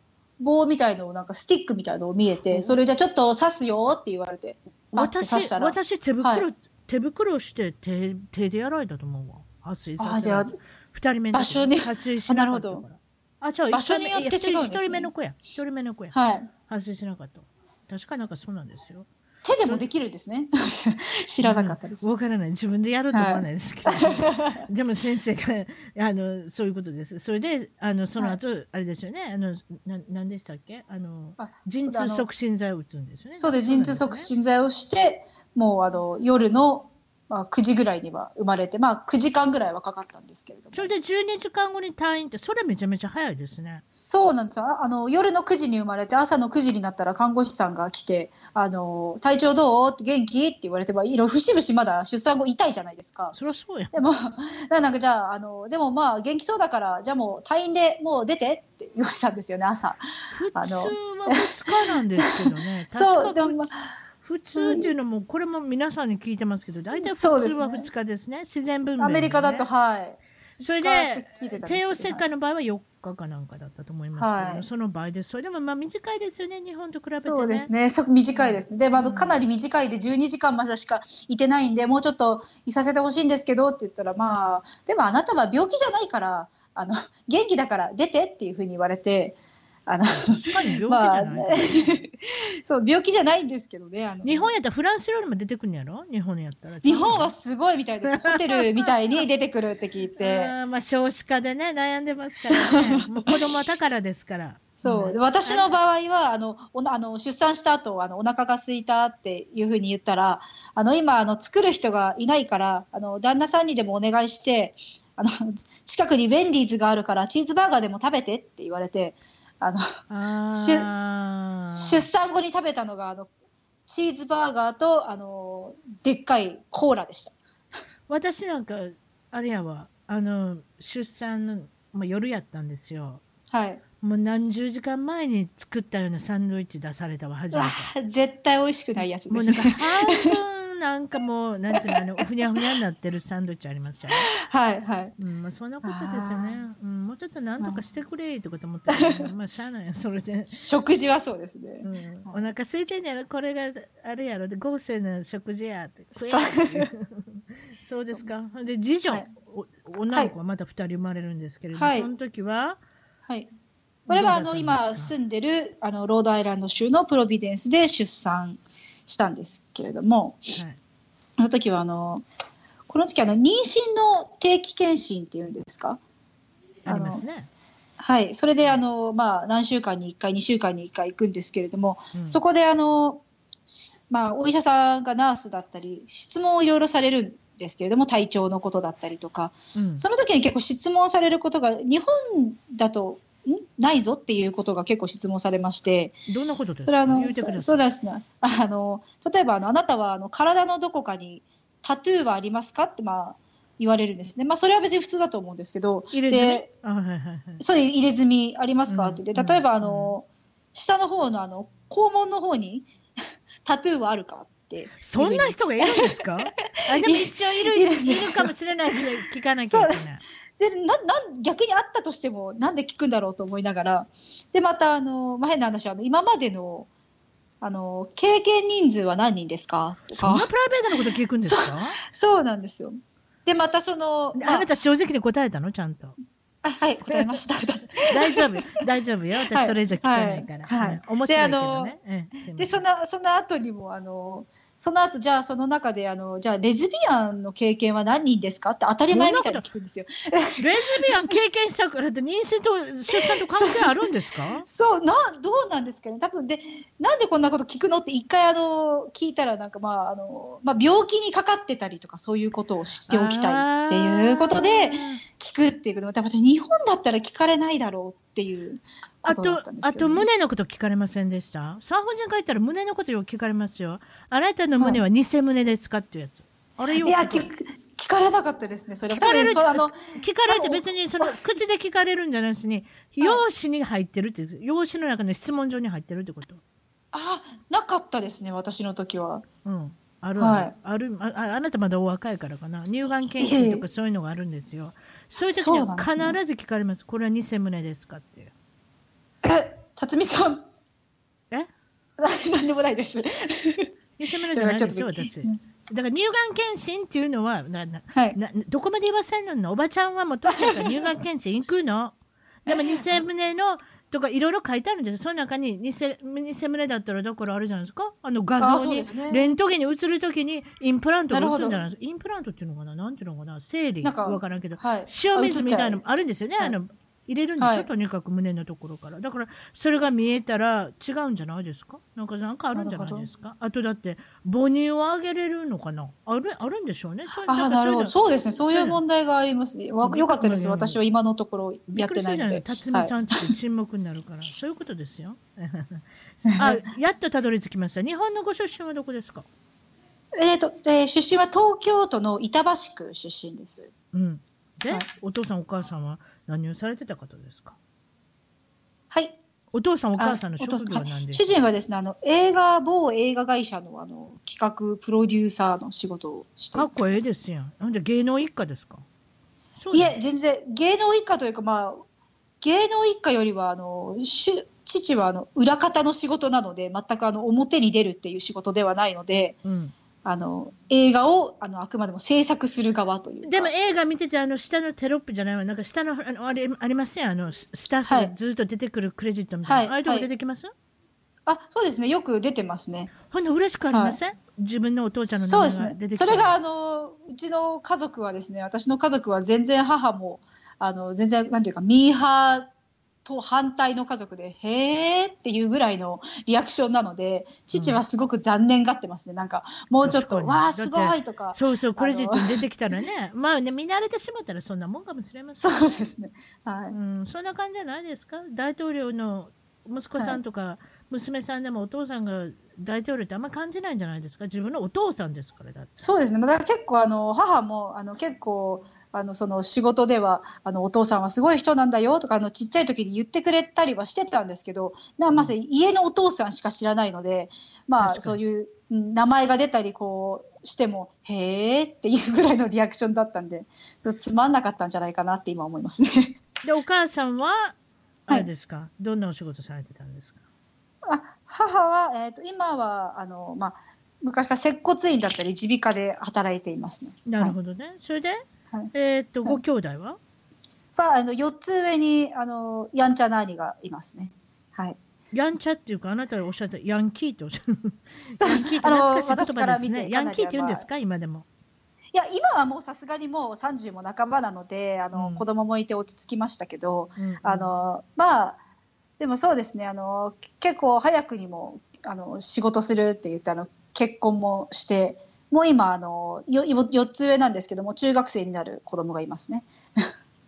棒みたいのなんかスティックみたいのを見えて、それじゃちょっと刺すよって言われて私私手袋、はい、手袋して手手でやられたと思うわ。発水させあ二人目の場所に。発水しなかったから。あじゃあ場所によって違うね、一人目の子や。一人目の子や、はい、発水しなかった。確かなんかそうなんですよ。手でもできるんですね。(laughs) 知らなかったです。わ、うん、からない。自分でやると思わないですけど。はい、(laughs) でも先生が、あの、そういうことです。それで、あの、その後、はい、あれですよね。あの、な、なんでしたっけ？あの、あ陣痛促進剤を打つんですよね。そうで、陣痛促進剤をして、もう、あの、夜の、まあ、9時ぐらいには生まれて、まあ、9時間ぐらいはかかったんですけれども。それで12時間後に退院ってそれめちゃめちゃ早いですね。そうなんですよ。ああの夜の9時に生まれて朝の9時になったら看護師さんが来て「あの体調どう?」って元気？って言われて、まあ、いろ節々まだ出産後痛いじゃないですか。そりゃそうや。でも (laughs) なんかじゃああのでもまあ元気そうだからじゃあもう退院でもう出てって言われたんですよね朝。普通はあの。2日なんですけどね。(laughs) そうでもまあ普通っていうのもこれも皆さんに聞いてますけど大体普通は2日ですね自然分娩、ね、アメリカだとはい。それで帝王切開の場合は4日かなんかだったと思いますけど、はいその場合ですそれでもまあ短いですよね日本と比べてねそうですね。そ短いですね。で、まあ、かなり短いで12時間までしかいてないんで、もうちょっといさせてほしいんですけどって言ったら、まあ、でもあなたは病気じゃないから、あの元気だから出てっていうふうに言われて、あの確かに病気じまあゃない、(laughs) そう病気じゃないんですけどね。あの。日本やったらフランス料理も出てくるんやろ？日本やったら。日本はすごいみたいです。(laughs) ホテルみたいに出てくるって聞いて。あーまあ少子化でね悩んでますからね。もう子供は宝ですから。そう。で私の場合はあのおなあの出産した後あのお腹が空いたっていうふうに言ったらあの今あの作る人がいないからあの旦那さんにでもお願いしてあの近くにウェンディーズがあるからチーズバーガーでも食べてって言われてあのあ出産後に食べたのがあのチーズバーガーとあのでっかいコーラでした。私なんかあれやわ。あの出産の、まあ、夜やったんですよ。はい、もう何十時間前に作ったようなサンドイッチ出されたわ初めて。絶対美味しくないやつもですね。うなんか半分なんかもうなんていうのあのふにゃふにゃになってるサンドイッチありますじゃん、はいはい。うんまあ、そんなことですよね、うん、もうちょっとなんとかしてくれとかと思ったけどまあ。しゃあないやそれで、食事はそうですね。うん、お腹空いてんやろ？これがあれやろ？で豪勢な食事やって食えってそう。(laughs) ですか？で次女、はい。お女の子はまた2人生まれるんですけれども、はいその時ははい。これはあの今住んでるあのロードアイランド州のプロビデンスで出産したんですけれども、はい。その時はあのこの時あの妊娠の定期検診っていうんですか？ありますね、はい。それであのまあ何週間に1回、2週間に1回行くんですけれども、うん。そこであのしまあお医者さんがナースだったり質問をいろいろされるんですけれども体調のことだったりとか、うん。その時に結構質問されることが日本だとんないぞっていうことが結構質問されまして、どんなことですそれはあのそうですね。あの例えばあのあなたはあの体のどこかにタトゥーはありますか？ってまあ言われるんですね。まあそれは別に普通だと思うんですけど、入れ墨でそういう入れ墨ありますか、うんって。言って例えばあの、下の方のあの肛門の方に (laughs) タトゥーはあるかって。そんな人がいるんですか？(laughs) あでも一応いるいるかもしれないけど聞かなきゃいけない。でななん逆にあったとしてもなんで聞くんだろうと思いながらでまたあの、まあ、変な話あの今までのあの経験人数は何人ですかとかそんなプライベートなこと聞くんですか？そうなんですよ。でまたその、まああなた正直に答えたの？ちゃんと。あはい答えました。(laughs) 大丈夫大丈夫よ私それ以上聞かないから。はいはいうん面白いけどね。でそのその後にもあのその後じゃあその中であのじゃあレズビアンの経験は何人ですかって当たり前みたいに聞くんですよ。レズビアン経験したからって妊娠と出産と関係あるんですか？(laughs) そうなどうなんですかね多分でなんでこんなこと聞くのって一回あの聞いたらなんかまああの、まあ、病気にかかってたりとかそういうことを知っておきたいっていうことで聞くっていうことも多分日本だったら聞かれないだろうっていうこあととだったんですあと胸のこと聞かれませんでした？産婦人科行ったら胸のことよく聞かれますよ。あなたの胸は偽胸ですかっていうやつ。あれよくいや聞聞かれなかったですねそれ聞かれる聞かれて別にその口で聞かれるんじゃないしに用紙に入ってるって用紙の中の質問状に入ってるってこと。あなかったですね私の時は。うん。あるある、あるあああなたまだお若いからかな。乳がん検診とかそういうのがあるんですよそういう時には必ず聞かれます。これは偽胸ですかっていう。え辰巳さん。え？(laughs) なんでもないです。偽胸じゃないですよ私。だから乳がん検診っていうのはななはい。などこまで言わせんの？おばちゃんはもう年やか。ら (laughs) 乳がん検診行くの？でも偽胸のとかいろいろ書いてあるんですその中に偽偽胸だったらだからあれじゃないですか。あの画あ像にねレントゲンに映るときにインプラントが映るんじゃないですか。インプラントっていうのかな？なんていうのかな？生理。なんかわからんけど、はい。塩水みたいなのもあるんですよね、はいあの入れるんでしょ、はい。とにかく胸のところから。だからそれが見えたら違うんじゃないですか？なんかなんかあるんじゃないですか？あとだって母乳を上げれるのかな？あるあるんでしょうね。そうああ、なるほど。そうですね。そういう問題があります。よかったです。私は今のところやってないので。辰巳さんって沈黙になるから、そういうことですよ。(laughs) あやっとたどり着きました。日本のご出身はどこですか？えっ、と、えー出身は東京都の板橋区出身です。うん。で、はい。お父さんお母さんは？何をされてた方ですか？はい。お父さんおお母さんの職業は何です主か人はですね、あの映画某映画会社のあの企画プロデューサーの仕事をしてかっこええですやん。なんで芸能一家ですか？そうだいえ、全然芸能一家というか、まあ、芸能一家よりはあの主父はあの裏方の仕事なので全くあの表に出るっていう仕事ではないのでうんあの映画をあのあくまでも制作する側というか。でも映画見ててあの下のテロップじゃないわ。なんか下のあのあれありますやん。あのススタッフはい。がずっと出てくるクレジットみたいな、はい。ああいうとこはい出てきます、あそうですね。よく出てますね。ほんな嬉しくありません、自分のお父ちゃんの名前が出てきたそれがあのうちの家族はですね私の家族は全然母もあの全然なんていうかミーハーと反対の家族でへーっていうぐらいのリアクションなので父はすごく残念がってますね。なんかもうちょっとわあすごいとか。そうそうクレジットに出てきたらね。(laughs) まあね見慣れてしまったらそんなもんかもしれませんそうですね。はい、うん、そんな感じじゃないですか？大統領の息子さんとか娘さんでもお父さんが大統領ってあんま感じないんじゃないですか？自分のお父さんですからだって。そうですね。まあだ結構あの母もあの結構あのその仕事ではあのお父さんはすごい人なんだよとかあのちっちゃい時に言ってくれたりはしてたんですけどなまず家のお父さんしか知らないのでまあそういううん名前が出たりこうしてもへーっていうぐらいのリアクションだったんでつまんなかったんじゃないかなって今思いますね。でお母さんはあれですか、どんなお仕事されてたんですか？あ母は、えー、と今はあの、まあ、昔から接骨院だったり耳鼻科で働いていますね。なるほどね、それで、はい。えーっとご兄弟は、はあの4つ上にあのやんちゃな兄がいますね。はい。やんちゃっていうかあなたがおっしゃったヤンキーっておっしゃる。そ (laughs) うヤンキーって懐かしい言私から見て葉ですねヤンキーって言うんですか？か今でもいや今はもうさすがにもう30も半ばなのであの、うん。子供もいて落ち着きましたけど、うん。あのまあでもそうですねあの結構早くにもあの仕事するって言ってあの結婚もしてもう今あのよ4つ上なんですけども中学生になる子供がいますね。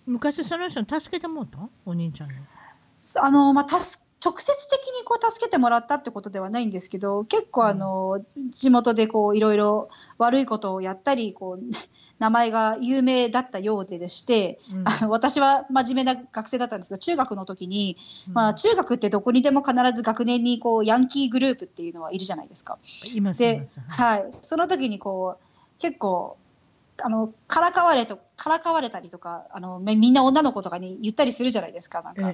昔その人に助けてもらったお兄ちゃんに (laughs) あの、まあ、たす直接的にこう助けてもらったってことではないんですけど結構あの、地元でこういろいろ悪いことをやったりこう名前が有名だったようででして、うん。私は真面目な学生だったんですけど中学の時に、うん。まあ、中学ってどこにでも必ず学年にこうヤンキーグループっていうのはいるじゃないですか。いますいでます、はい、その時にこう結構あのからかわれとからかわれたりとかあのめみんな女の子とかに言ったりするじゃないですかなんか。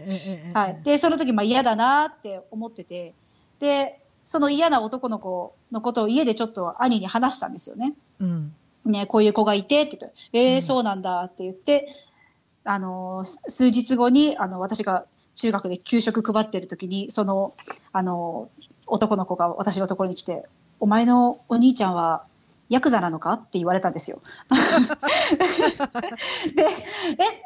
はい、でその時まあ嫌だなって思ってて。でその嫌な男の子のことを家でちょっと兄に話したんですよね。うん。ねこういう子がいてって言って「えーうん。そうなんだ」って言って、あの数日後にあの私が中学で給食配ってる時にその、あのー男の子が私のところに来て「お前のお兄ちゃんはヤクザなのか?」って言われたんですよ。(laughs) で「え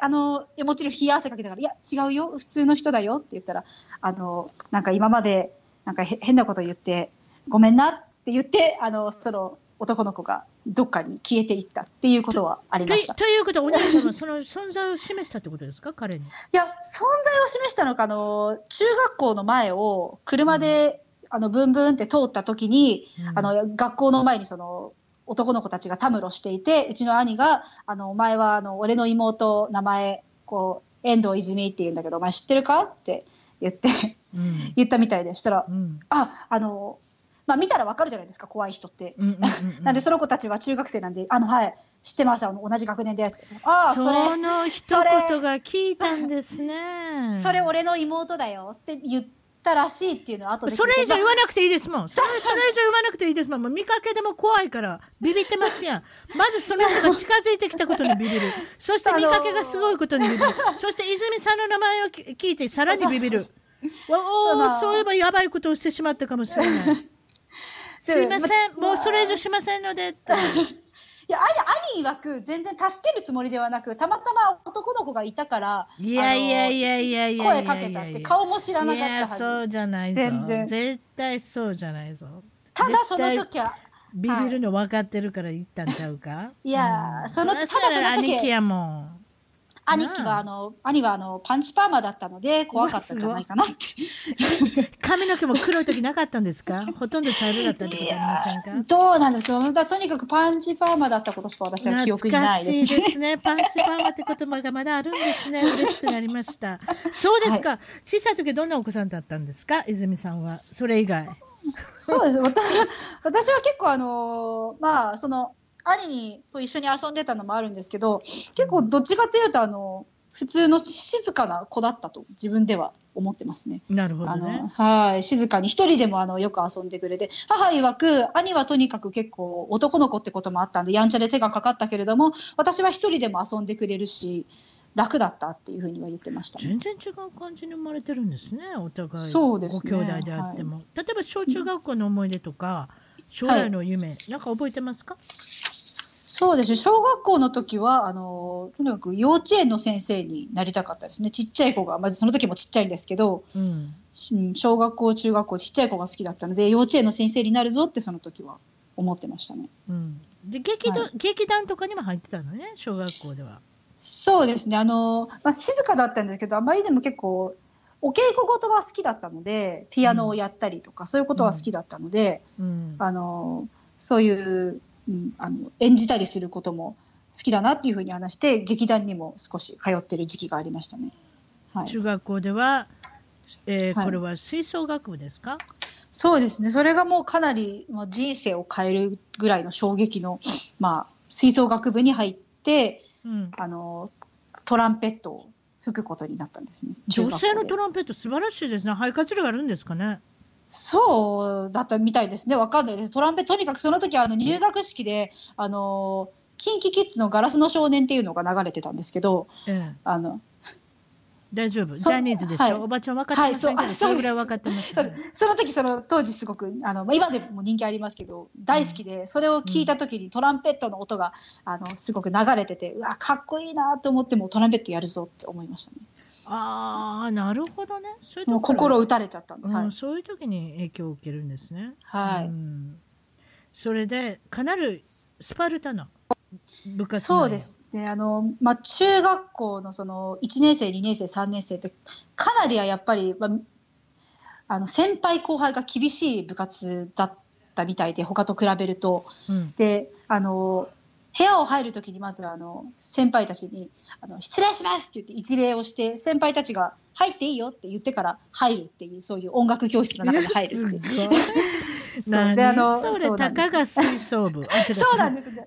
あのいやもちろん冷や汗かけながら「いや違うよ普通の人だよ」って言ったら「あのなんか今までなんかへ変なこと言ってごめんな」って言ってあのその男の子がどっかに消えていったっていうことはありとました。ということはお兄ちゃんはその存在を示したってことですか？彼にいや存在を示したのかあの中学校の前を車で、あのブンブンって通った時に、うんあの学校の前にその男の子たちがたむろしていてうちの兄が「あのお前はあの俺の妹名前こう遠藤泉って言うんだけどお前知ってるか?」って言ってうん言ったみたいでしたら「うんああのまあ見たらわかるじゃないですか怖い人って。うんうんうんうん (laughs) なんでその子たちは中学生なんで「あのはい知ってますあの同じ学年です」ああそそれの一言が聞いたんですねそれ俺の妹だよって言ったらしいっていうのは後でそれ以上言まわなくていいですもん。それそれ以上言わなくていいですもん。もう見かけでも怖いから、ビビってますやん。まずその人が近づいてきたことにビビる。そして見かけがすごいことにビビる。そして泉さんの名前をき聞いてさらにビビる。おおー、そういえばやばいことをしてしまったかもしれない。(laughs) すいません、もうそれ以上しませんのでって。いや兄兄曰く全然助けるつもりではなくたまたま男の子がいたからいやいやいやいやいや声かけたって顔も知らなかったはず。そうじゃないぞ。全然。絶対そうじゃないぞ。ただその時はビビるの分かってるから言ったんちゃうか、いや、うん、そのただその兄貴やもん兄貴はあの兄はあのパンチパーマだったので怖かったんじゃないかなって。髪の毛も黒い時なかったんですか？(laughs) ほとんど茶色だったってことありませんか？どうなんですかだとにかくパンチパーマだったことしか私は記憶にないです懐かしいですね。(laughs) パンチパーマって言葉がまだあるんですね。嬉しくなりました。そうですか、はい、小さい時どんなお子さんだったんですか？泉さんは。それ以外。そうです。私私は結構あのまあその兄にと一緒に遊んでたのもあるんですけど結構どっちかというとあの普通の静かな子だったと自分では思ってますね。なるほどね。はい。静かに一人でもあのよく遊んでくれて母曰く兄はとにかく結構男の子ってこともあったんでやんちゃで手がかかったけれども私は一人でも遊んでくれるし楽だったっていうふうには言ってました、ね、全然違う感じに生まれてるんですねお互い。そうです、ね、ご兄弟であっても、はい、例えば小中学校の思い出とか、将来の夢、はい、なんか覚えてますか？そうです小学校の時はあのとにかく幼稚園の先生になりたかったですね。ちっちゃい子が。まずその時もちっちゃいんですけど、うん、小学校中学校ちっちゃい子が好きだったので幼稚園の先生になるぞってその時は思ってましたね。うん、で劇団、はい、劇団とかにも入ってたのね？小学校では。そうですね。あの、まあ、静かだったんですけどあまりでも結構お稽古事は好きだったのでピアノをやったりとか、うん、そういうことは好きだったので、うん、あのそういううん、あの演じたりすることも好きだなっていうふうに話して劇団にも少し通ってる時期がありましたね。はい、中学校では、えー、これは吹奏楽部ですか、そうですね。それがもうかなり、まあ、人生を変えるぐらいの衝撃の、まあ、吹奏楽部に入って、うん、あのトランペットを吹くことになったんですね。女性のトランペット素晴らしいですね。肺活量があるんですかね。そうだったみたいですね、わかんないです。トランペとにかくその時はあの入学式で、あの、キンキキッズのガラスの少年っていうのが流れてたんですけど、うん、あの、大丈夫？ジャニーズでしょ、はい、おばちゃん分かってませんけど、はい、それぐらい分かってます、ね、その時、その当時すごく、あの、今でも人気ありますけど、大好きで、それを聞いた時にトランペットの音が、あの、すごく流れてて、うわ、かっこいいなと思ってもトランペットやるぞって思いましたね。ああなるほどね。そういうもう心打たれちゃったんです、うん、そういう時に影響を受けるんですね。はい、うん、それでかなりスパルタな部活そうですね。あの、まあ、中学校のその1年生2年生3年生ってかなりはやっぱり、まあ、あの先輩後輩が厳しい部活だったみたいで他と比べると、うん、であの部屋を入るときにまずあの先輩たちにあの「失礼します」って言って一礼をして先輩たちが「入っていいよ」って言ってから入るっていうそういう音楽教室の中に入るっていう。そうであのそれたかが吹奏部そうなんですね。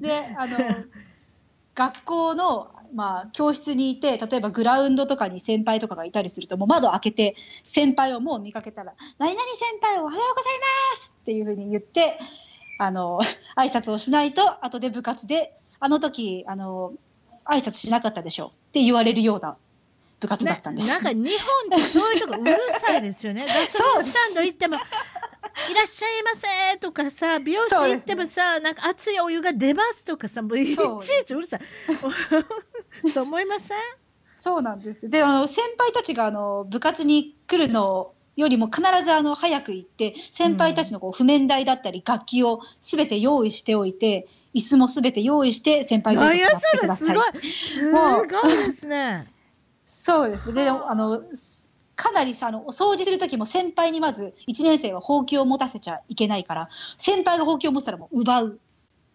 であの学校のまあ、教室にいて例えばグラウンドとかに先輩とかがいたりするともう窓開けて先輩をもう見かけたら「何々先輩おはようございます」っていうふうに言ってあの挨拶をしないと後で部活であの時あの挨拶しなかったでしょって言われるような部活だったんです。なんか日本ってそういうとこうるさいですよね。(laughs) ガソリンスタンド行っても。いらっしゃいませとかさ美容室行ってもさ、ね、なんか熱いお湯が出ますとかさもういちいちうるさい。(laughs) そう思いません？そうなんです。であの先輩たちがあの部活に来るのをよりも必ずあの早く行って先輩たちのこう譜面台だったり楽器をすべて用意しておいて椅子もすべて用意して先輩たち座ってください。すごい。ですね。(laughs) そうです。ね。であのかなりさあのお掃除する時も先輩にまず1年生はほうきを持たせちゃいけないから先輩がほうきを持ったらもう奪う。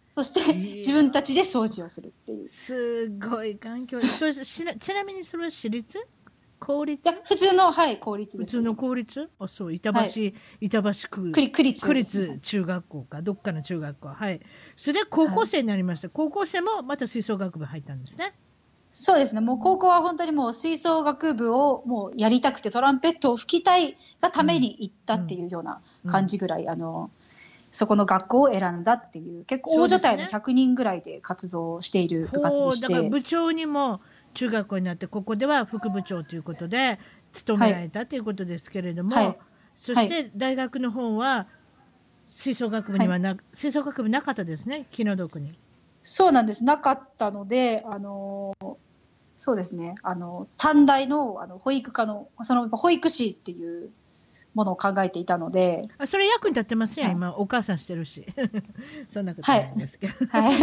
そして自分たちで掃除をするっていう。すごい環境。(laughs) それちなみにそれは私立？公立？普通の、はい、公立普通の公立？あ、そう、板橋、はい、板橋区。区立。区立中学校か、どっかの中学校。はい。それで高校生になりました。はい、高校生もまた吹奏楽部入ったんですね。そうですね。もう高校は本当にもう吹奏楽部をもうやりたくてトランペットを吹きたいがために行ったっていうような感じぐらい、うんうん、あの、そこの学校を選んだっていう結構大所帯の100人ぐらいで活動している部活でして、だから部長にも中学校になってここでは副部長ということで務められたということですけれども、はい、そして大学の方は吹奏楽部にはな、吹奏楽部なかったですね気の毒に。そうなんです。なかったので、あのーそうですね。あの短大のあの保育科のその保育士っていうものを考えていたので、あそれ役に立ってますやん、はい。今お母さんしてるし。(laughs) そんなことないんですけど、はい、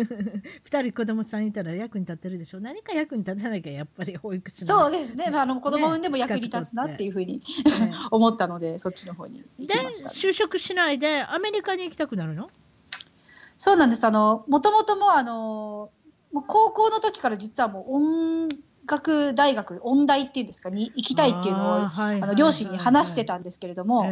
(laughs) 二人子供さんいたら役に立ってるでしょ何か役に立たなきゃやっぱり保育士そうでですね。まああの子供産んでも役に立つなっていうふうに (laughs) 思ったので、そっちの方に行できました。就職しないでアメリカに行きたくなるの？そうなんです。あの、もともともあの、もう高校の時から実はもう音楽大学、音大っていうんですかに行きたいっていうのを、あーはいあの両親に話してたんですけれども、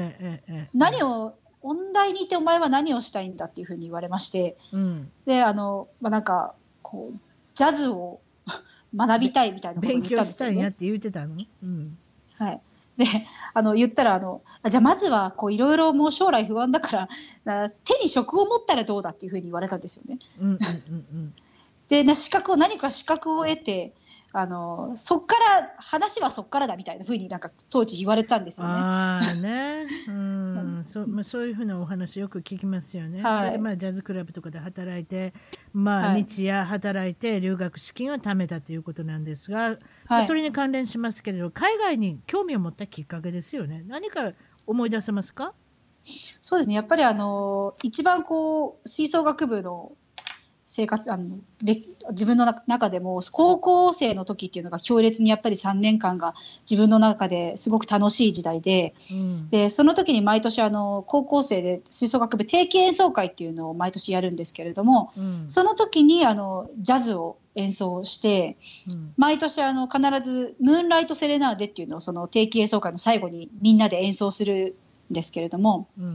何を、音大に行ってお前は何をしたいんだっていうふうに言われまして、うん、で、あの、まあ、なんか、こう、ジャズを (laughs) 学びたいみたいなことを言勉強ったんですよね。したいんやって言ってたの、うん、はい。で、あの、言ったら、あの、あじゃあまずは、こう、いろいろもう将来不安だから、な手に職を持ったらどうだっていうふうに言われたんですよね。うんうんうんうん (laughs) で、な資格を、何か資格を得て、あの、そっから、話はそっからだみたいなふうになんか当時言われたんですよね。ああね、(laughs) うん、そうまあそういうふうなお話よく聞きますよね。はいそれでまあジャズクラブとかで働いて、まあはい日夜働いて留学資金を貯めたということなんですが、はいそれに関連しますけれど、海外に興味を持ったきっかけですよね。何か思い出せますか？そうですね。やっぱりあの、一番こう、吹奏楽部の生活、あの、れ自分のな中でも、高校生の時っていうのが強烈にやっぱり3年間が自分の中ですごく楽しい時代で、うん、で、その時に毎年あの、高校生で吹奏楽部定期演奏会っていうのを毎年やるんですけれども、うん、その時にあの、ジャズを演奏して、うん。毎年あの必ずムーンライトセレナーデっていうのをその定期演奏会の最後にみんなで演奏するんですけれどもうん、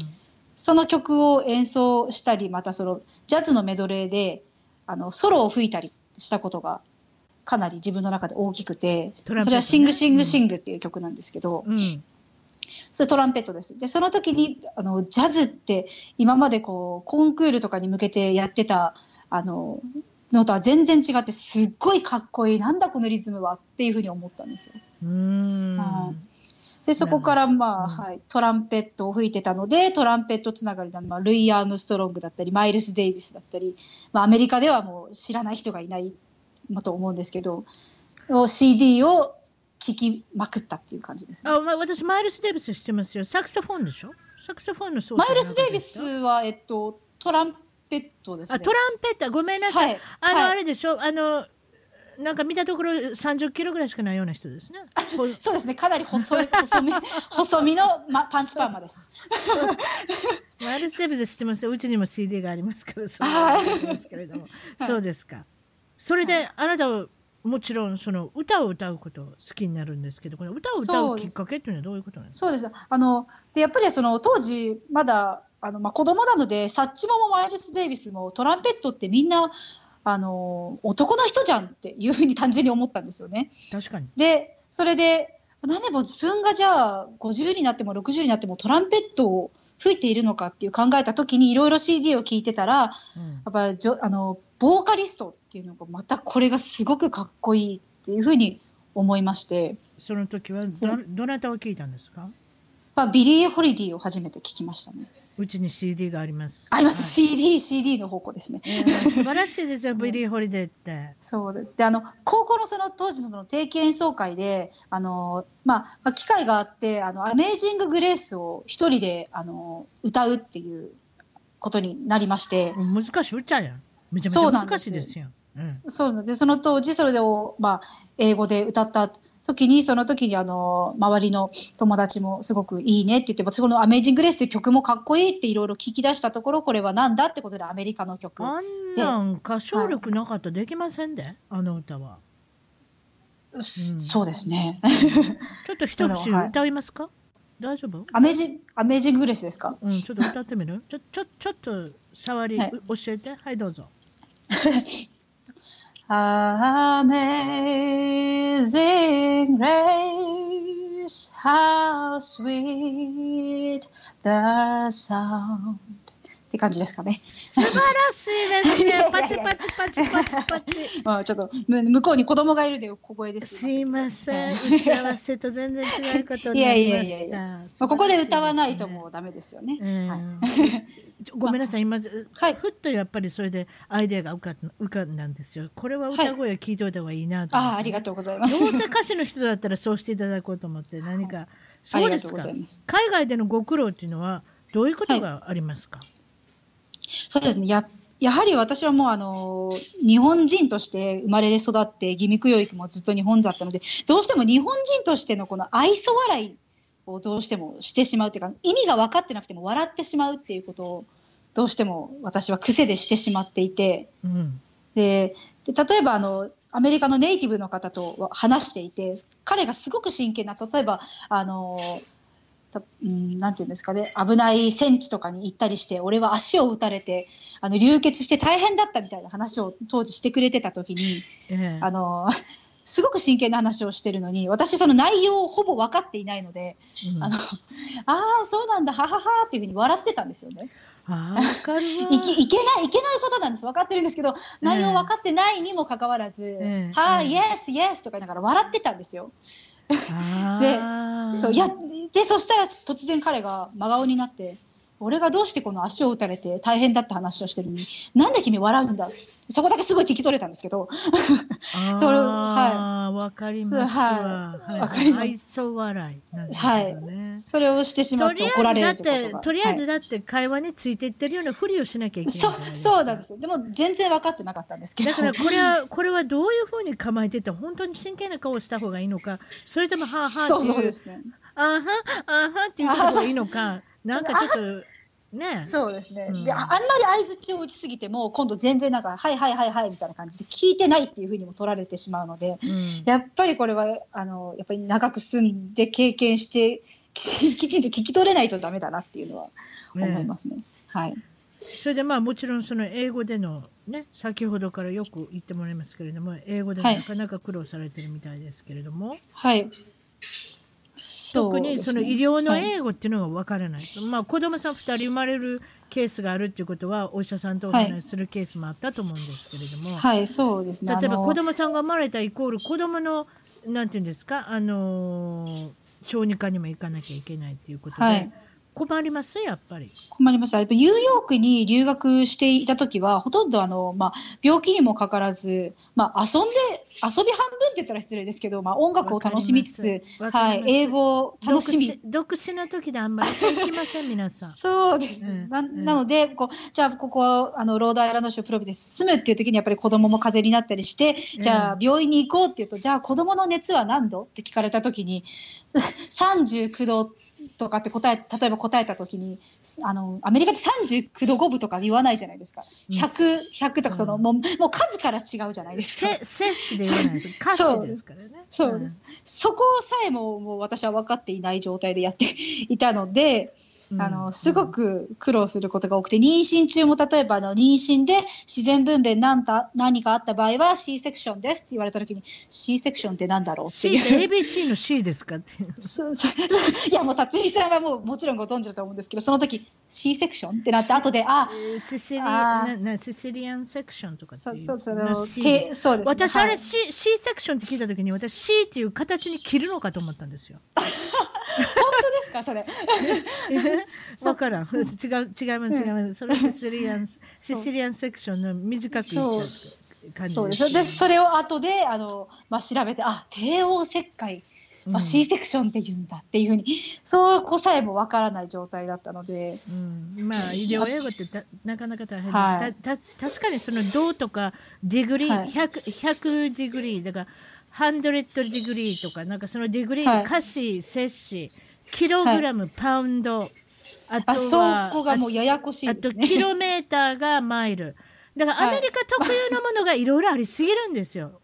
その曲を演奏したりまたそのジャズのメドレーであのソロを吹いたりしたことがかなり自分の中で大きくて、それは「シングシングシング」っていう曲なんですけど、うん、それトランペットです。でその時にあのジャズって今までこうコンクールとかに向けてやってたあののとは全然違ってすっごいかっこいいなんだこのリズムはっていうふうに思ったんですよ。うん、はいでそこから、まあうんはい、トランペットを吹いてたのでトランペットつながりなの、まあ、ルイ・アームストロングだったりマイルス・デイビスだったり、まあ、アメリカではもう知らない人がいないまあと思うんですけど CD を聴きまくったっていう感じです、ね。あ、まあ、私マイルス・デイビス知ってますよ。サクソフォンでしょ？サクソフォンのマイルス・デイビのスは、えっと、トランペットですね。あトランペットごめんなさい、はいあの、はいあれでしょ？あのなんか見たところ30キロぐらいしかないような人ですね。ほそうですね、かなり細い、(laughs) 細身、細身の、ま、パンチパーマです。マイルス・デイビス知ってます？ようちにも CD がありますからそれははい。覚えてますけれども、そうですか。それで、あなたはもちろんその歌を歌うことを好きになるんですけどこの歌を歌そうきっかけっていうのはどういうことなんですそうです。あの、で、やっぱりその当時、まだ、あの、まあ、子供なので、サッチモもマイルス・デイビスもトランペットってみんな、あの、男の人じゃんっていうふうに単純に思ったんですよね。か確かに。で、それで、なんでも自分がじゃあ50になっても60になってもトランペットを吹いているのかっていう考えた時にいろいろ CD を聴いてたら、うんやっぱりじょあのボーカリストっていうのがまたこれがすごくかっこいいっていうふうに思いまして、その時はどどなたを聞いたんですか？まあ、ビリー・ホリディを初めて聞きましたね。うちに CD があります。あります、はい CD、CD の方向ですね。えー素晴らしいですよ、ビリー・ホリデーって。そうでであの高校のその当時のその定期演奏会であの、まあまあ、機会があってあの「アメージング・グレース」を一人であの歌うっていうことになりまして、難しい歌やん。めちゃめちゃ難そうなんですしいですよ。うんそうなんでその当時それを、まあ、英語で歌った時にその時にあの周りの友達もすごくいいねって言ってその「アメージング・グレース」っていう曲もかっこいいっていろいろ聞き出したところこれはなんだってことでアメリカの曲。あんなん歌唱力なかったらできませんで、あの歌は。そうですね。(laughs) ちょっと一節はい歌いますか、大丈夫？アメージアメージング・グレースですか？うん、ちょっと歌ってみる？ちょ、ちょ、ちょっと触り、はい。う教えて。はい、どうぞ。(laughs) Amazing grace, how sweet the sound って感じですかね。素晴らしいですね。パチパチパチパチパチ。まあちょっとむ向こうに子供がいるで小声ですすいません。打ち合わせと全然違うことになりまし (laughs) いやいやいやいた。まあ、ここで歌わないともうダメですよね。うんはい (laughs) ごめんなさい、今、ずはいふっとやっぱりそれでアイデアが浮かん浮かんだんですよ。これは歌声聞いといた方がいいなと思って。ああ、ありがとうございます。どうせ歌手の人だったらそうしていただこうと思って何か、そうですか海外でのご苦労っていうのはどういうことがありますか、そうですね。ややはり私はもうあの日本人として生まれ育って義務教育もずっと日本だったのでどうしても日本人としてのこの愛想笑いをどうしてもしてしまうというか意味が分かってなくても笑ってしまうっていうことをどうしても私は癖でしてしまっていて。うん。でで例えばあのアメリカのネイティブの方と話していて彼がすごく真剣な例えばあのたうんなんていうんですかね危ない戦地とかに行ったりして俺は足を打たれてあの流血して大変だったみたいな話を当時してくれてた時にええ。あのすごく真剣な話をしてるのに私その内容をほぼ分かっていないので、うん。あのああそうなんだはははっていうふうに笑ってたんですよね。ああわかるわ。(laughs) いけないいけないことなんです。分かってるんですけど内容分かってないにもかかわらず「ええはい、ええ。イエスイエス」とか言いながら笑ってたんですよ。ああそうやでそしたら突然彼が真顔になって「俺がどうしてこの足を打たれて大変だって話をしてるのになんで君笑うんだ」そこだけすごい聞き取れたんですけど。(laughs) それああわかりますわ、はい。はい。わかります。愛想笑いなんですはい。それをしてしまとりあって怒らえずだっれるってことが。てとりあえずはい。だって会話についていってるようなふりをしなきゃいけないいですか。そうなんですよ。でも全然分かってなかったんですけど。だからこれはこれはどういうふうに構えてて本当に真剣な顔をした方がいいのかそれともはあはあそうっていうそうですね。あはあはって言った方がいいのかなんかちょっとね。そうですね、うん。でああんまり相づちを打ちすぎても今度全然なんか「はいはいはいはい」みたいな感じで聞いてないっていうふうにも取られてしまうのでうん。やっぱりこれはあのやっぱり長く住んで経験してき (laughs) きちんと聞き取れないとダメだなっていうのは思いますね。はい、それでまあもちろんその英語でのね先ほどからよく言ってもらいますけれども英語ではい。なかなか苦労されてるみたいですけれども、はい特にその医療のはい。英語っていうのがわからない、まあ子供さん2人生まれるケースがあるっていうことはお医者さんとお話しするケースもあったと思うんですけれども、はい、そうですね。例えば子供さんが生まれたイコール子供のなんていうんですかあのー小児科にも行かなきゃいけないっていうことで、はい困ります？やっぱり。困りました。やっぱニューヨークに留学していた時は、ほとんどあの、まあ、病気にもかからず、まあ、遊んで、遊び半分って言ったら失礼ですけど、まあ、音楽を楽しみつつはい、英語を楽しみ。独身の時であんまりそういきません皆さん。(laughs) そうです、うんなうん。なのでこうじゃあここあのロードアイランド州プロビデンス住むっていう時にやっぱり子供も風邪になったりして、じゃあ病院に行こうっていうとじゃあ子供の熱は何度？って聞かれた時に39度とかって答え例えば答えた時にあのアメリカって39度5分とか言わないじゃないですか。100, 100とかそのもうもう数から違うじゃないですか。せ摂取で言わないです。歌手ですからね。そう。うん。そこさえももう私は分かっていない状態でやっていたので、うんあのすごく苦労することが多くて妊娠中も例えばあの妊娠で自然分娩なんだ何かあった場合は C セクションですって言われた時に C セクションってなんだろうって C いう。って ABC の C ですかっていう。そ (laughs) うそう。(laughs) いやもう辰巳さんはもうもちろんご存知だと思うんですけどその時 C セクションってなって後であシシリあシシリアンセクションとかっていう。そうそうそうの C そうですね。私あれはい。C, C セクションって聞いた時に私 C っていう形に切るのかと思ったんですよ。(laughs) 本当ですかそれ？わからん。違う違います違います。それシシリアンシシリアンセクションの短く言った感じそう。ですすでそれを後であの、まあ、調べてあ帝王切開、まあ、うん C セクションって言うんだっていうふうに、そうこさえもわからない状態だったので。うん、まあ医療英語ってたなかなか大変です、はい。たた確かにその銅とかディグリー、はい。100, 100ディグリ。ーだから100ディグリーとかなんかそのディグリー、はい華氏摂氏キログラム、パウンドあとあそはこがもうややこしあといですね。キロメーターがマイルだからアメリカ特有のものがいろいろありすぎるんですよ。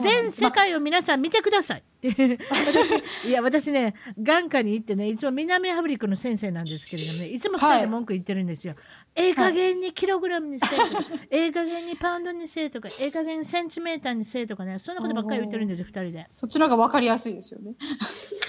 全世界を皆さん見てください。(laughs) 私いや私ね眼科に行ってねいつも南アフリカの先生なんですけれどもねいつも2人で文句言ってるんですよ。ええ加減にキログラムにせえとか、(laughs) ええ加減にパウンドにせえとかええ加減にセンチメーターにせえとかねそんなことばっかり言ってるんですよ2人で。そっちの方がわかりやすいですよね。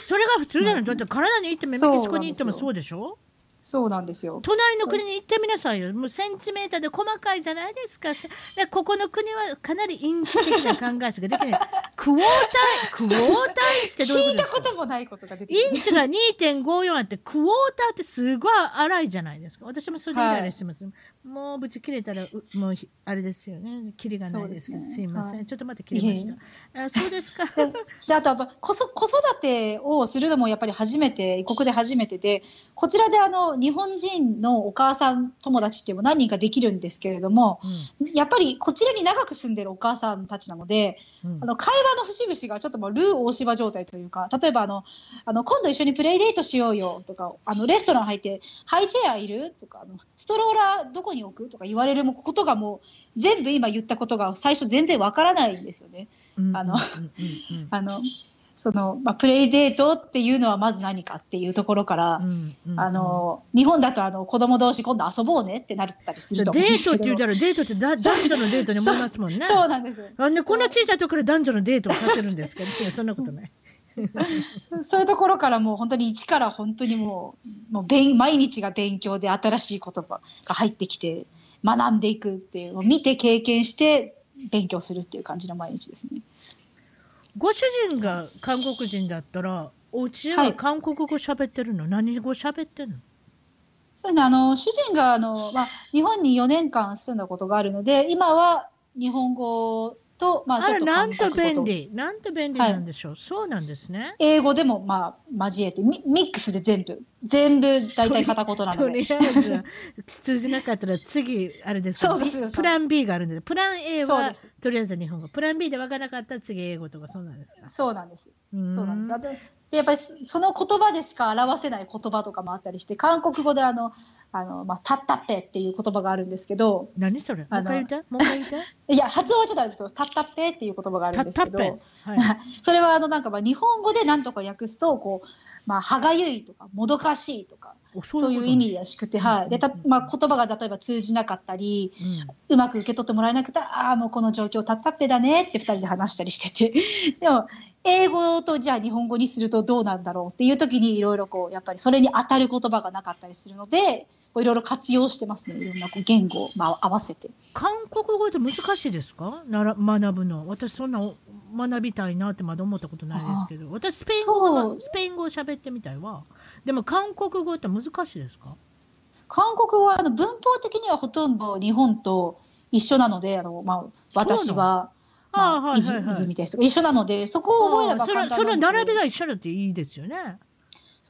それが普通じゃない？(laughs) だって体に行ってもメキシコに行ってもそうでしょ？そうなんですよ。隣の国に行ってみなさいよ。もうセンチメーターで細かいじゃないですか。せでここの国はかなりインチ的な考えしかできない。(laughs) クォーター、クォーターインチってどういうこと聞いたですかこともないことが出てインチが2.54あって、クォーターってすごい荒いじゃないですか。私もそれでイライラしてます。もうぶち切れたら、うもうひあれですよね。キリがないですから。そうですすねいません。はいちょっと待って、切れましいえいた。あそうですか。であとやっぱ子そ子育てをするのもやっぱり初めて異国で初めてでこちらであの日本人のお母さん友達っていうのも何人かできるんですけれどもやっぱりこちらに長く住んでるお母さんたちなのでうんうんあの会話の節々がちょっともうルー大芝状態というか例えばあのあの今度一緒にプレイデートしようよとかあのレストラン入ってハイチェアいるとかあのストローラーどこに置くとか言われることがもう全部今言ったことが最初全然わからないんですよね。うんあのあのそのまあ、プレイデートっていうのはまず何かっていうところから、あの日本だとあの子供同士今度遊ぼうねってなったりすると。デ思うんですけどートって言うたらデートってだ男女のデートに思いますもんね。そうなんです。あね、こんな小さいところで男女のデートをさせるんですかいやそんなことない。そそういうところからもう本当に一から本当にもうもう勉毎日が勉強で新しい言葉が入ってきて学んでいくっていうのを見て経験して勉強するっていう感じの毎日ですね。ご主人が韓国人だったら、お家では韓国語喋ってるの、何語喋ってるの？そうねあの主人があの、まあ、日本に4年間住んだことがあるので今は日本語と、まあ、ちょっとなんと韓国語と便利。なんと便利なんでしょう。そうなんですね。英語でもまあ交えてミミックスで全部全部大体片言なのとでりあえずは通じなかったら次あれですプラン B があるんでプラン A はとりあえず日本語。プラン B で分からなかったら次英語とかそうなんですか？そうなんです。うん。そうなんです。でやっぱりその言葉でしか表せない言葉とかもあったりして韓国語であのあの、まあ、タッタッペっていう言葉があるんですけど何それ？もう一回言ってもう一回言ってい？(laughs) や発音はちょっとあれですけどタッタッペっていう言葉があるんですけどはい、それはあのなんかまあ日本語で何とか訳すとこう、まあ、歯がゆいとかもどかしいとかおそういう意味らしくて、はい。で、た、まあ、言葉が例えば通じなかったり、うんうまく受け取ってもらえなくて、ああ、もうこの状況たったっぺだねって二人で話したりしてて。(laughs) でも、英語とじゃあ日本語にするとどうなんだろうっていう時にいろいろこう、やっぱりそれに当たる言葉がなかったりするので、いろいろ活用してますね。いろんなこう言語を、まあ、合わせて。韓国語って難しいですか？なら学ぶの私そんな学びたいなってまだ思ったことないですけど私スペイン語がスペイン語を喋ってみたいわ。でも韓国語って難しいですか？韓国語はあの文法的にはほとんど日本と一緒なので、あの、まあ、私は、まあ、ああはいはいみたいな人が一緒なので、そこを覚えればそ簡単なんですけど。のその並びが一緒だっていいですよね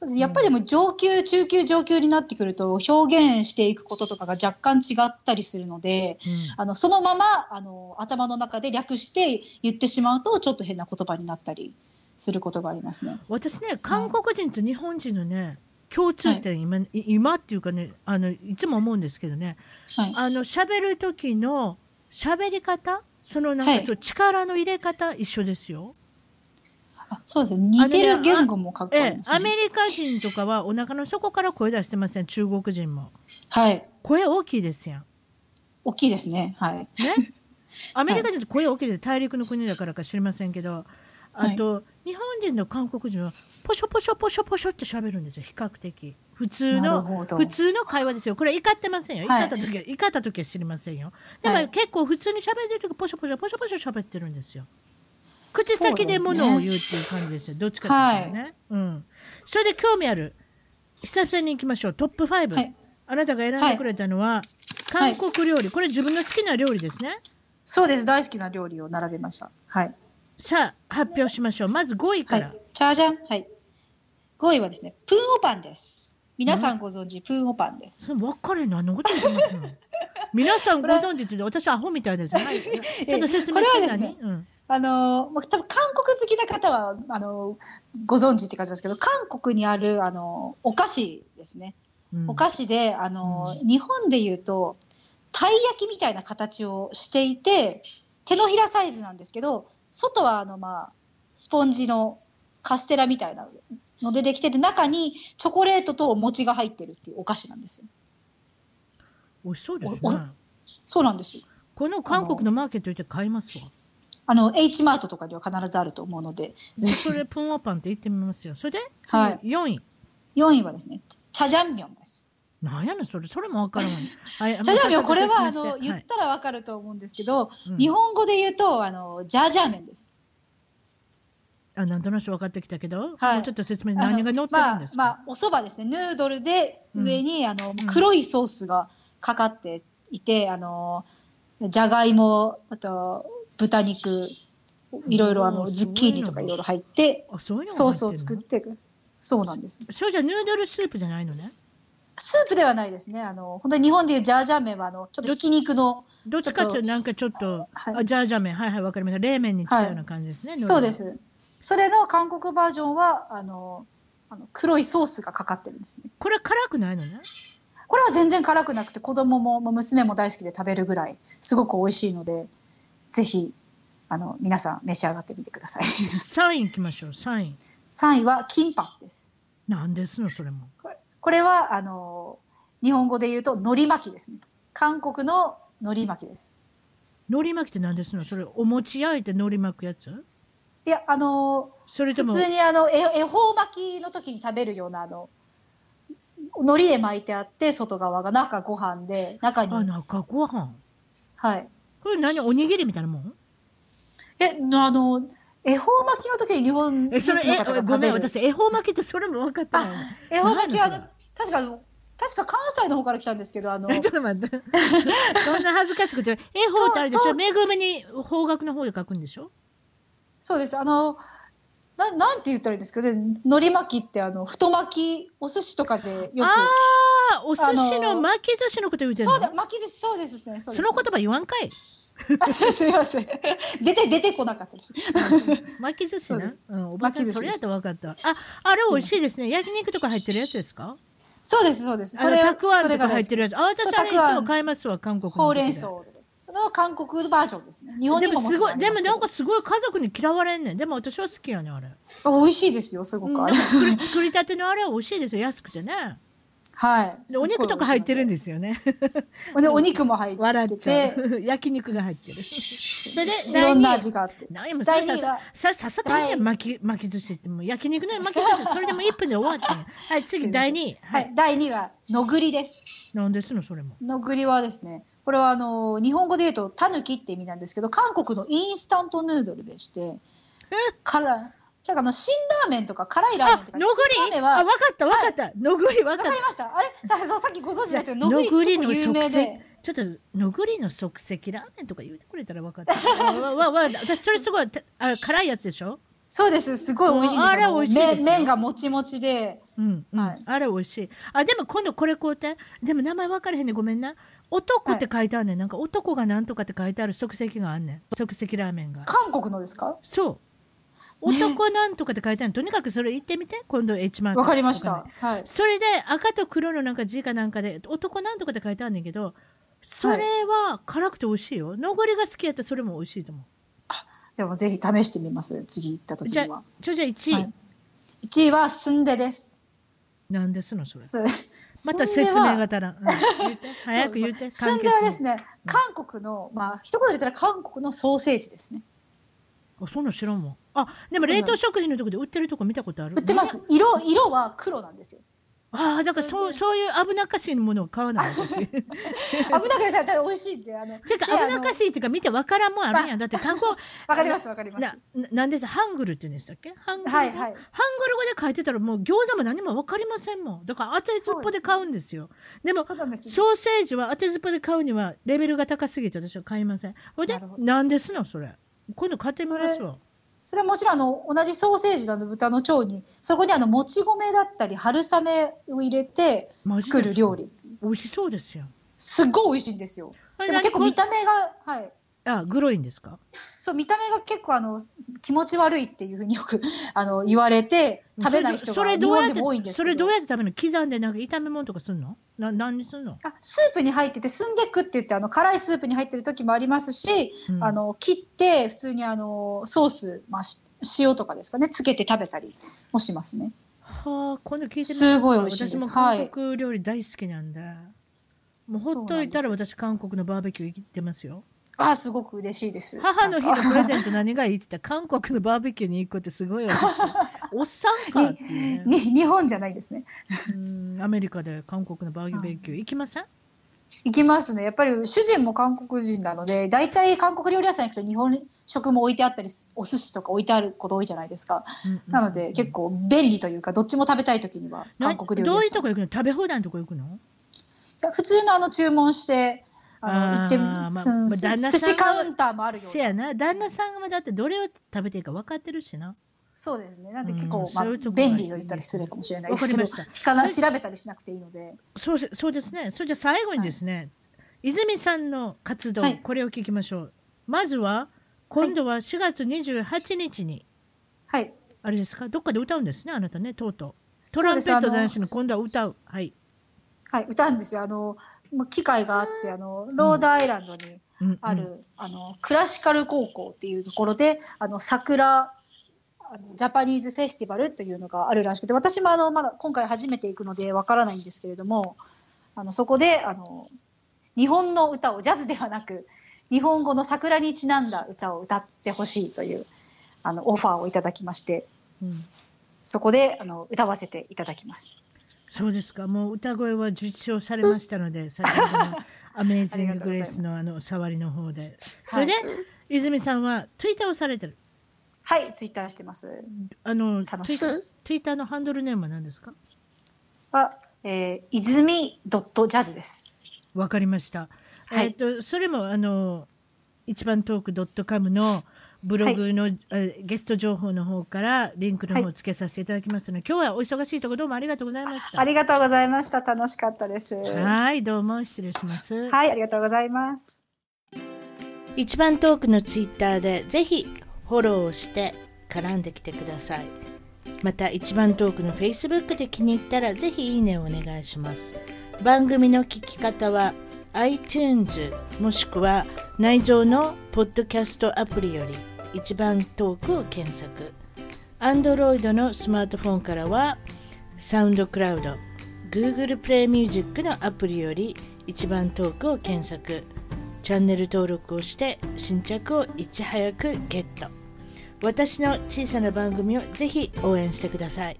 そうです。やっぱりでも上級、中級、上級になってくると表現していくこととかが若干違ったりするので、あのそのままあの頭の中で略して言ってしまうとちょっと変な言葉になったりすることがありますね。私ね韓国人と日本人のね共通点、今い。今っていうかねあのいつも思うんですけどね。はい、あの喋る時の喋り方そのなんはい。かちょっと力の入れ方一緒ですよ。あそうですね似てる言語も書くええ、アメリカ人とかはお腹の底から声出してません？中国人も。はい。声大きいですやん。大きいですね。はい、ね？アメリカ人って声大きいで大陸の国だからか知りませんけどあと、日本人の韓国人はポショポショポショポショって喋るんですよ。比較的。普通の普通の会話ですよ。これ怒ってませんよ。怒はい。った時は、怒った時は知りませんよ。でも、はい。結構普通に喋ってる時ポショポショポショポショ喋ってるんですよ口先で物を言うっていう感じですよ。どっちかっていうとね、うんそれで興味ある。久々に行きましょう。トップ5、はい。あなたが選んでくれたのは、韓国料理。これ自分の好きな料理ですね。そうです。大好きな料理を並べました。はい、さあ発表しましょう。まず5位から、はい、チャージャン、はい、5位はですねプーンオパンです。皆さんご存知、プーンオパンです。分かれ何のこと言ってますの皆さんご存知って私アホみたいですよ、はい、(laughs) ちょっと説明してこれはですね何、うん、あのまあ多分韓国好きな方はあのご存知って感じですけど韓国にあるあのお菓子ですね、うん。お菓子であの、日本でいうとたい焼きみたいな形をしていて手のひらサイズなんですけど外はあの、まあ、スポンジのカステラみたいなのでできてて中にチョコレートとお餅が入ってるっていうお菓子なんですよ。美味しそうですね。そうなんですよ。この韓国のマーケット行って買いますわあの H マートとかには必ずあると思うので。それプンオパンって言ってみますよ。それで次、はい。4位。4位はですねチャジャンミョンです。なんやねんそれ。それもわからんわはいジャージャー麺はこれはあの言ったらわかると思うんですけど、うん。日本語で言うとあのジャージャー麺です。あなんとなく分かってきたけど、はい。もうちょっと説明何が乗ってるんですか、まあ、まあ、お蕎麦ですね。ヌードルで上に、あのん。黒いソースがかかっていて、あのじゃがいも、あと豚肉、いろいろあのズッキーニとかいろいろ入って、あそういうのソースを作っていく。そうなんです。それじゃヌードルスープじゃないのね？スープではないですね。あの本当に日本でいうジャージャー麺はあのちょっとひき肉の、どっちかっていうとなんかちょっとはいあジャージャー麺はいはいわかりました冷麺に近いような感じですね、そうです。それの韓国バージョンはあのあの黒いソースがかかってるんですね。これ辛くないのね？これは全然辛くなくて子供も娘も大好きで食べるぐらいすごく美味しいのでぜひあの皆さん召し上がってみてください。サインいきましょうサイン。3位はキンパです。なんですのそれも。これはあの日本語で言うと海苔巻きですね。韓国の海苔巻きです。海苔巻きって何ですのそれお餅焼いて海苔巻くやつ？いやあの普それとも通にあのえ恵方巻きの時に食べるようなあの海苔で巻いてあって外側が中ご飯で中に。あ中ご飯。はいこれ何？おにぎりみたいなもん？えあの恵方巻きの時に日本えそれえごめん私恵方巻きってそれも分かってないの恵方巻きは確か確か関西の方から来たんですけどあのえちょっと待って。(laughs) そんな恥ずかしくて恵方ってあれでしょ？恵みに方角の方で書くんでしょ？そうです。あのななんて言ったらいいんですかね？海苔巻きってあの太巻きお寿司とかでよくああお寿司の巻き寿司のこと言うてんの？そうだ巻きですそうですねその言葉言わんかいあ (laughs) すいません出て出てこなかったです巻き寿司な？そうん、おばちゃんそれやと分かった。あ、あれ美味しいですね。焼肉とか入ってるやつですか？そうですそうですそれたくあんとか入ってるやつ。あ、私あれいつも買いますわ韓国。ほうれん草その韓国バージョンですね日本でにもすごい、でもなんかすごい家族に嫌われんねん。でも私は好きやねんあれ。あ美味しいですよすごうん、く作り作りたてのあれは美味しいですよ。安くてね。はい。でお肉とか入ってるんでですよね。でお肉も入笑っててう。(laughs) 焼肉が入ってる。それでいろんな味があって。なんやもさささといて第巻き巻き寿司ってもう焼肉の巻き寿司それでも1分で終わってん。はい次第2位ははい。い、第2位はのぐりです。なんですのそれも。のぐりはですね、これはあの日本語で言うとたぬきって意味なんですけど、韓国のインスタントヌードルでして、(laughs) 辛じゃああの辛ラーメンとか辛いラーあメンとか、のぐり？あ辛ラーメンはわかったわかった。のぐりわわかっかりました。あれ？ささっきご存知だけど、たのぐりの即席で。ちょっとのぐりの即席ラーメンとか言うてくれたらわかった。わわわ私それすごいたあ辛いやつでしょ？そうです。すごい美味しいんですあれ美味しいですよ。麺麺がもちもちで。うん、うん。はい。あれ美味しい。あでも今度これ買うて。でも名前分からへんねん。ごめんな。男って書いてあんねん、なんか男がなんとかって書いてある即席があんねん。即席ラーメンが。韓国のですか？そう男なんとかって書いてあるとにかくそれ言ってみて。今度 H マーク。わかりました。はい。それで赤と黒のなんか字かなんかで男なんとかって書いてあるんだけどそれは辛くて美味しいよ。のぐりが好きやったらそれも美味しいと思う。でもぜひ試してみます。次行った時じゃには。ちょじゃあ1位、はい。1位はスンデです。なんですのそれ。すまた説明はが足らん、うん。(laughs) 言って。早く言って。スンデはですねね、韓国の、まあ、一言で言ったら韓国のソーセージですね。あそんなん知らんわ。あでも冷凍食品のとこで売ってるとこ見たことある。売ってます。色、色は黒なんですよ。ああだからそうそういう危なっかしいものを買わない私。て (laughs) 危なくて、だって美味しいんで、あの。か危なっかしいっていうか見てわからんもんあるやん。だって韓国わかります、わかります。なななんでさハングルって言うんでしたっけ？ハングル？語、はいはい。ハングル語で書いてたらもう餃子も何も分かりませんもん。だから当てずっぽで買うんですよ。でもそうなんですソーセージは当てずっぽで買うにはレベルが高すぎて私は買いません。ほいでなんですのそれ？今度買ってみますわ。それはもちろんあの同じソーセージなど豚の腸にそこにあのもち米だったり春雨を入れて作る料理。美味しそうですよ。すっごい美味しいんですよ。でも結構何見た目がはいあグロいんですか？そう見た目が結構あの気持ち悪いっていうふうによく (laughs) あの言われて食べない人そが日本れどうやってでも多いんですそれどうやって食べるの？刻んでなんか炒め物とかすんの？な何にすんの？あスープに入っててスンデクって言ってあの辛いスープに入ってる時もありますし、うん。あの切って普通にあのソース、まあ、し塩とかですかね？つけて食べたりもしますね。はあ、今度聞いてみます。すごい美味しいです。私も韓国料理大好きなんで。もうほっといたら私韓国のバーベキュー行ってますよ。あすごく嬉しいです。母の日のプレゼント何がいいって言ったら韓国のバーベキューに行くってすごい私おっさんかっていうねに日本じゃないですね。うんアメリカで韓国のバーベキュー行きません？行きますね。やっぱり主人も韓国人なので、大体韓国料理屋さん行くと日本食も置いてあったり、お寿司とか置いてあること多いじゃないですか。なので結構便利というか、どっちも食べたい時には韓国料理どう屋さん。いうとこ行くの？食べ放題のとこ行くの？いや普通のあの注文して、あの行って、まあすんまあ旦那さんが寿司カウンターもあるよ。せやな。旦那さんがだってどれを食べていいか分かってるしな。そうですね。なんで結うん構、ま便利と言ったり失礼かもしれないですけど、聞かな調べた。りしなくていいので。そうしそうですね。それじゃあ最後にですね、泉さんの活動、はい。これを聞きましょう。まずは今度は4月28日に、はい。あれですか？どっかで歌うんですねあなたねとうとう。トランペット男子の今度は歌う。はい、はい、歌うんですよ。あの、機会があって、あの、ロードアイランドにうん。うん。ある、あの、クラシカル高校っていうところで、あの、桜、あのジャパニーズフェスティバルというのがあるらしくて、私もあの、まだ今回初めて行くのでわからないんですけれども、あの、そこで、あの、日本の歌をジャズではなく、日本語の桜にちなんだ歌を歌ってほしいという、あの、オファーをいただきまして、うん。そこで、あの、歌わせていただきます。そうですか。もう歌声は受賞されましたので (laughs) 先ほどの「アメイジング・グレース」のあの触りの方で。それで、泉さんはツイッターをされてる？はい、ツイッターしてます。あのツイツイッターのハンドルネームは何ですか？は、えー、泉ドットジャズです。わかりました。はい。えっ、とそれもあの一番トークドットカムのブログの、えゲスト情報の方からリンクの方をつけさせていただきますので、今日はお忙しいところどうもありがとうございました。ありがとうございました。楽しかったです。ははいどうも失礼します。い、ありがとうございます。一番トークのツイッターでぜひフォローをして絡んできてください。また一番トークの Facebook で気に入ったらぜひいいねをお願いします。番組の聞き方は iTunes もしくは内蔵のポッドキャストアプリより一番トークを検索。Android のスマートフォンからはサウンドクラウド、Google プレイミュージックのアプリより一番トークを検索。チャンネル登録をして新着をいち早くゲット。私の小さな番組をぜひ応援してください。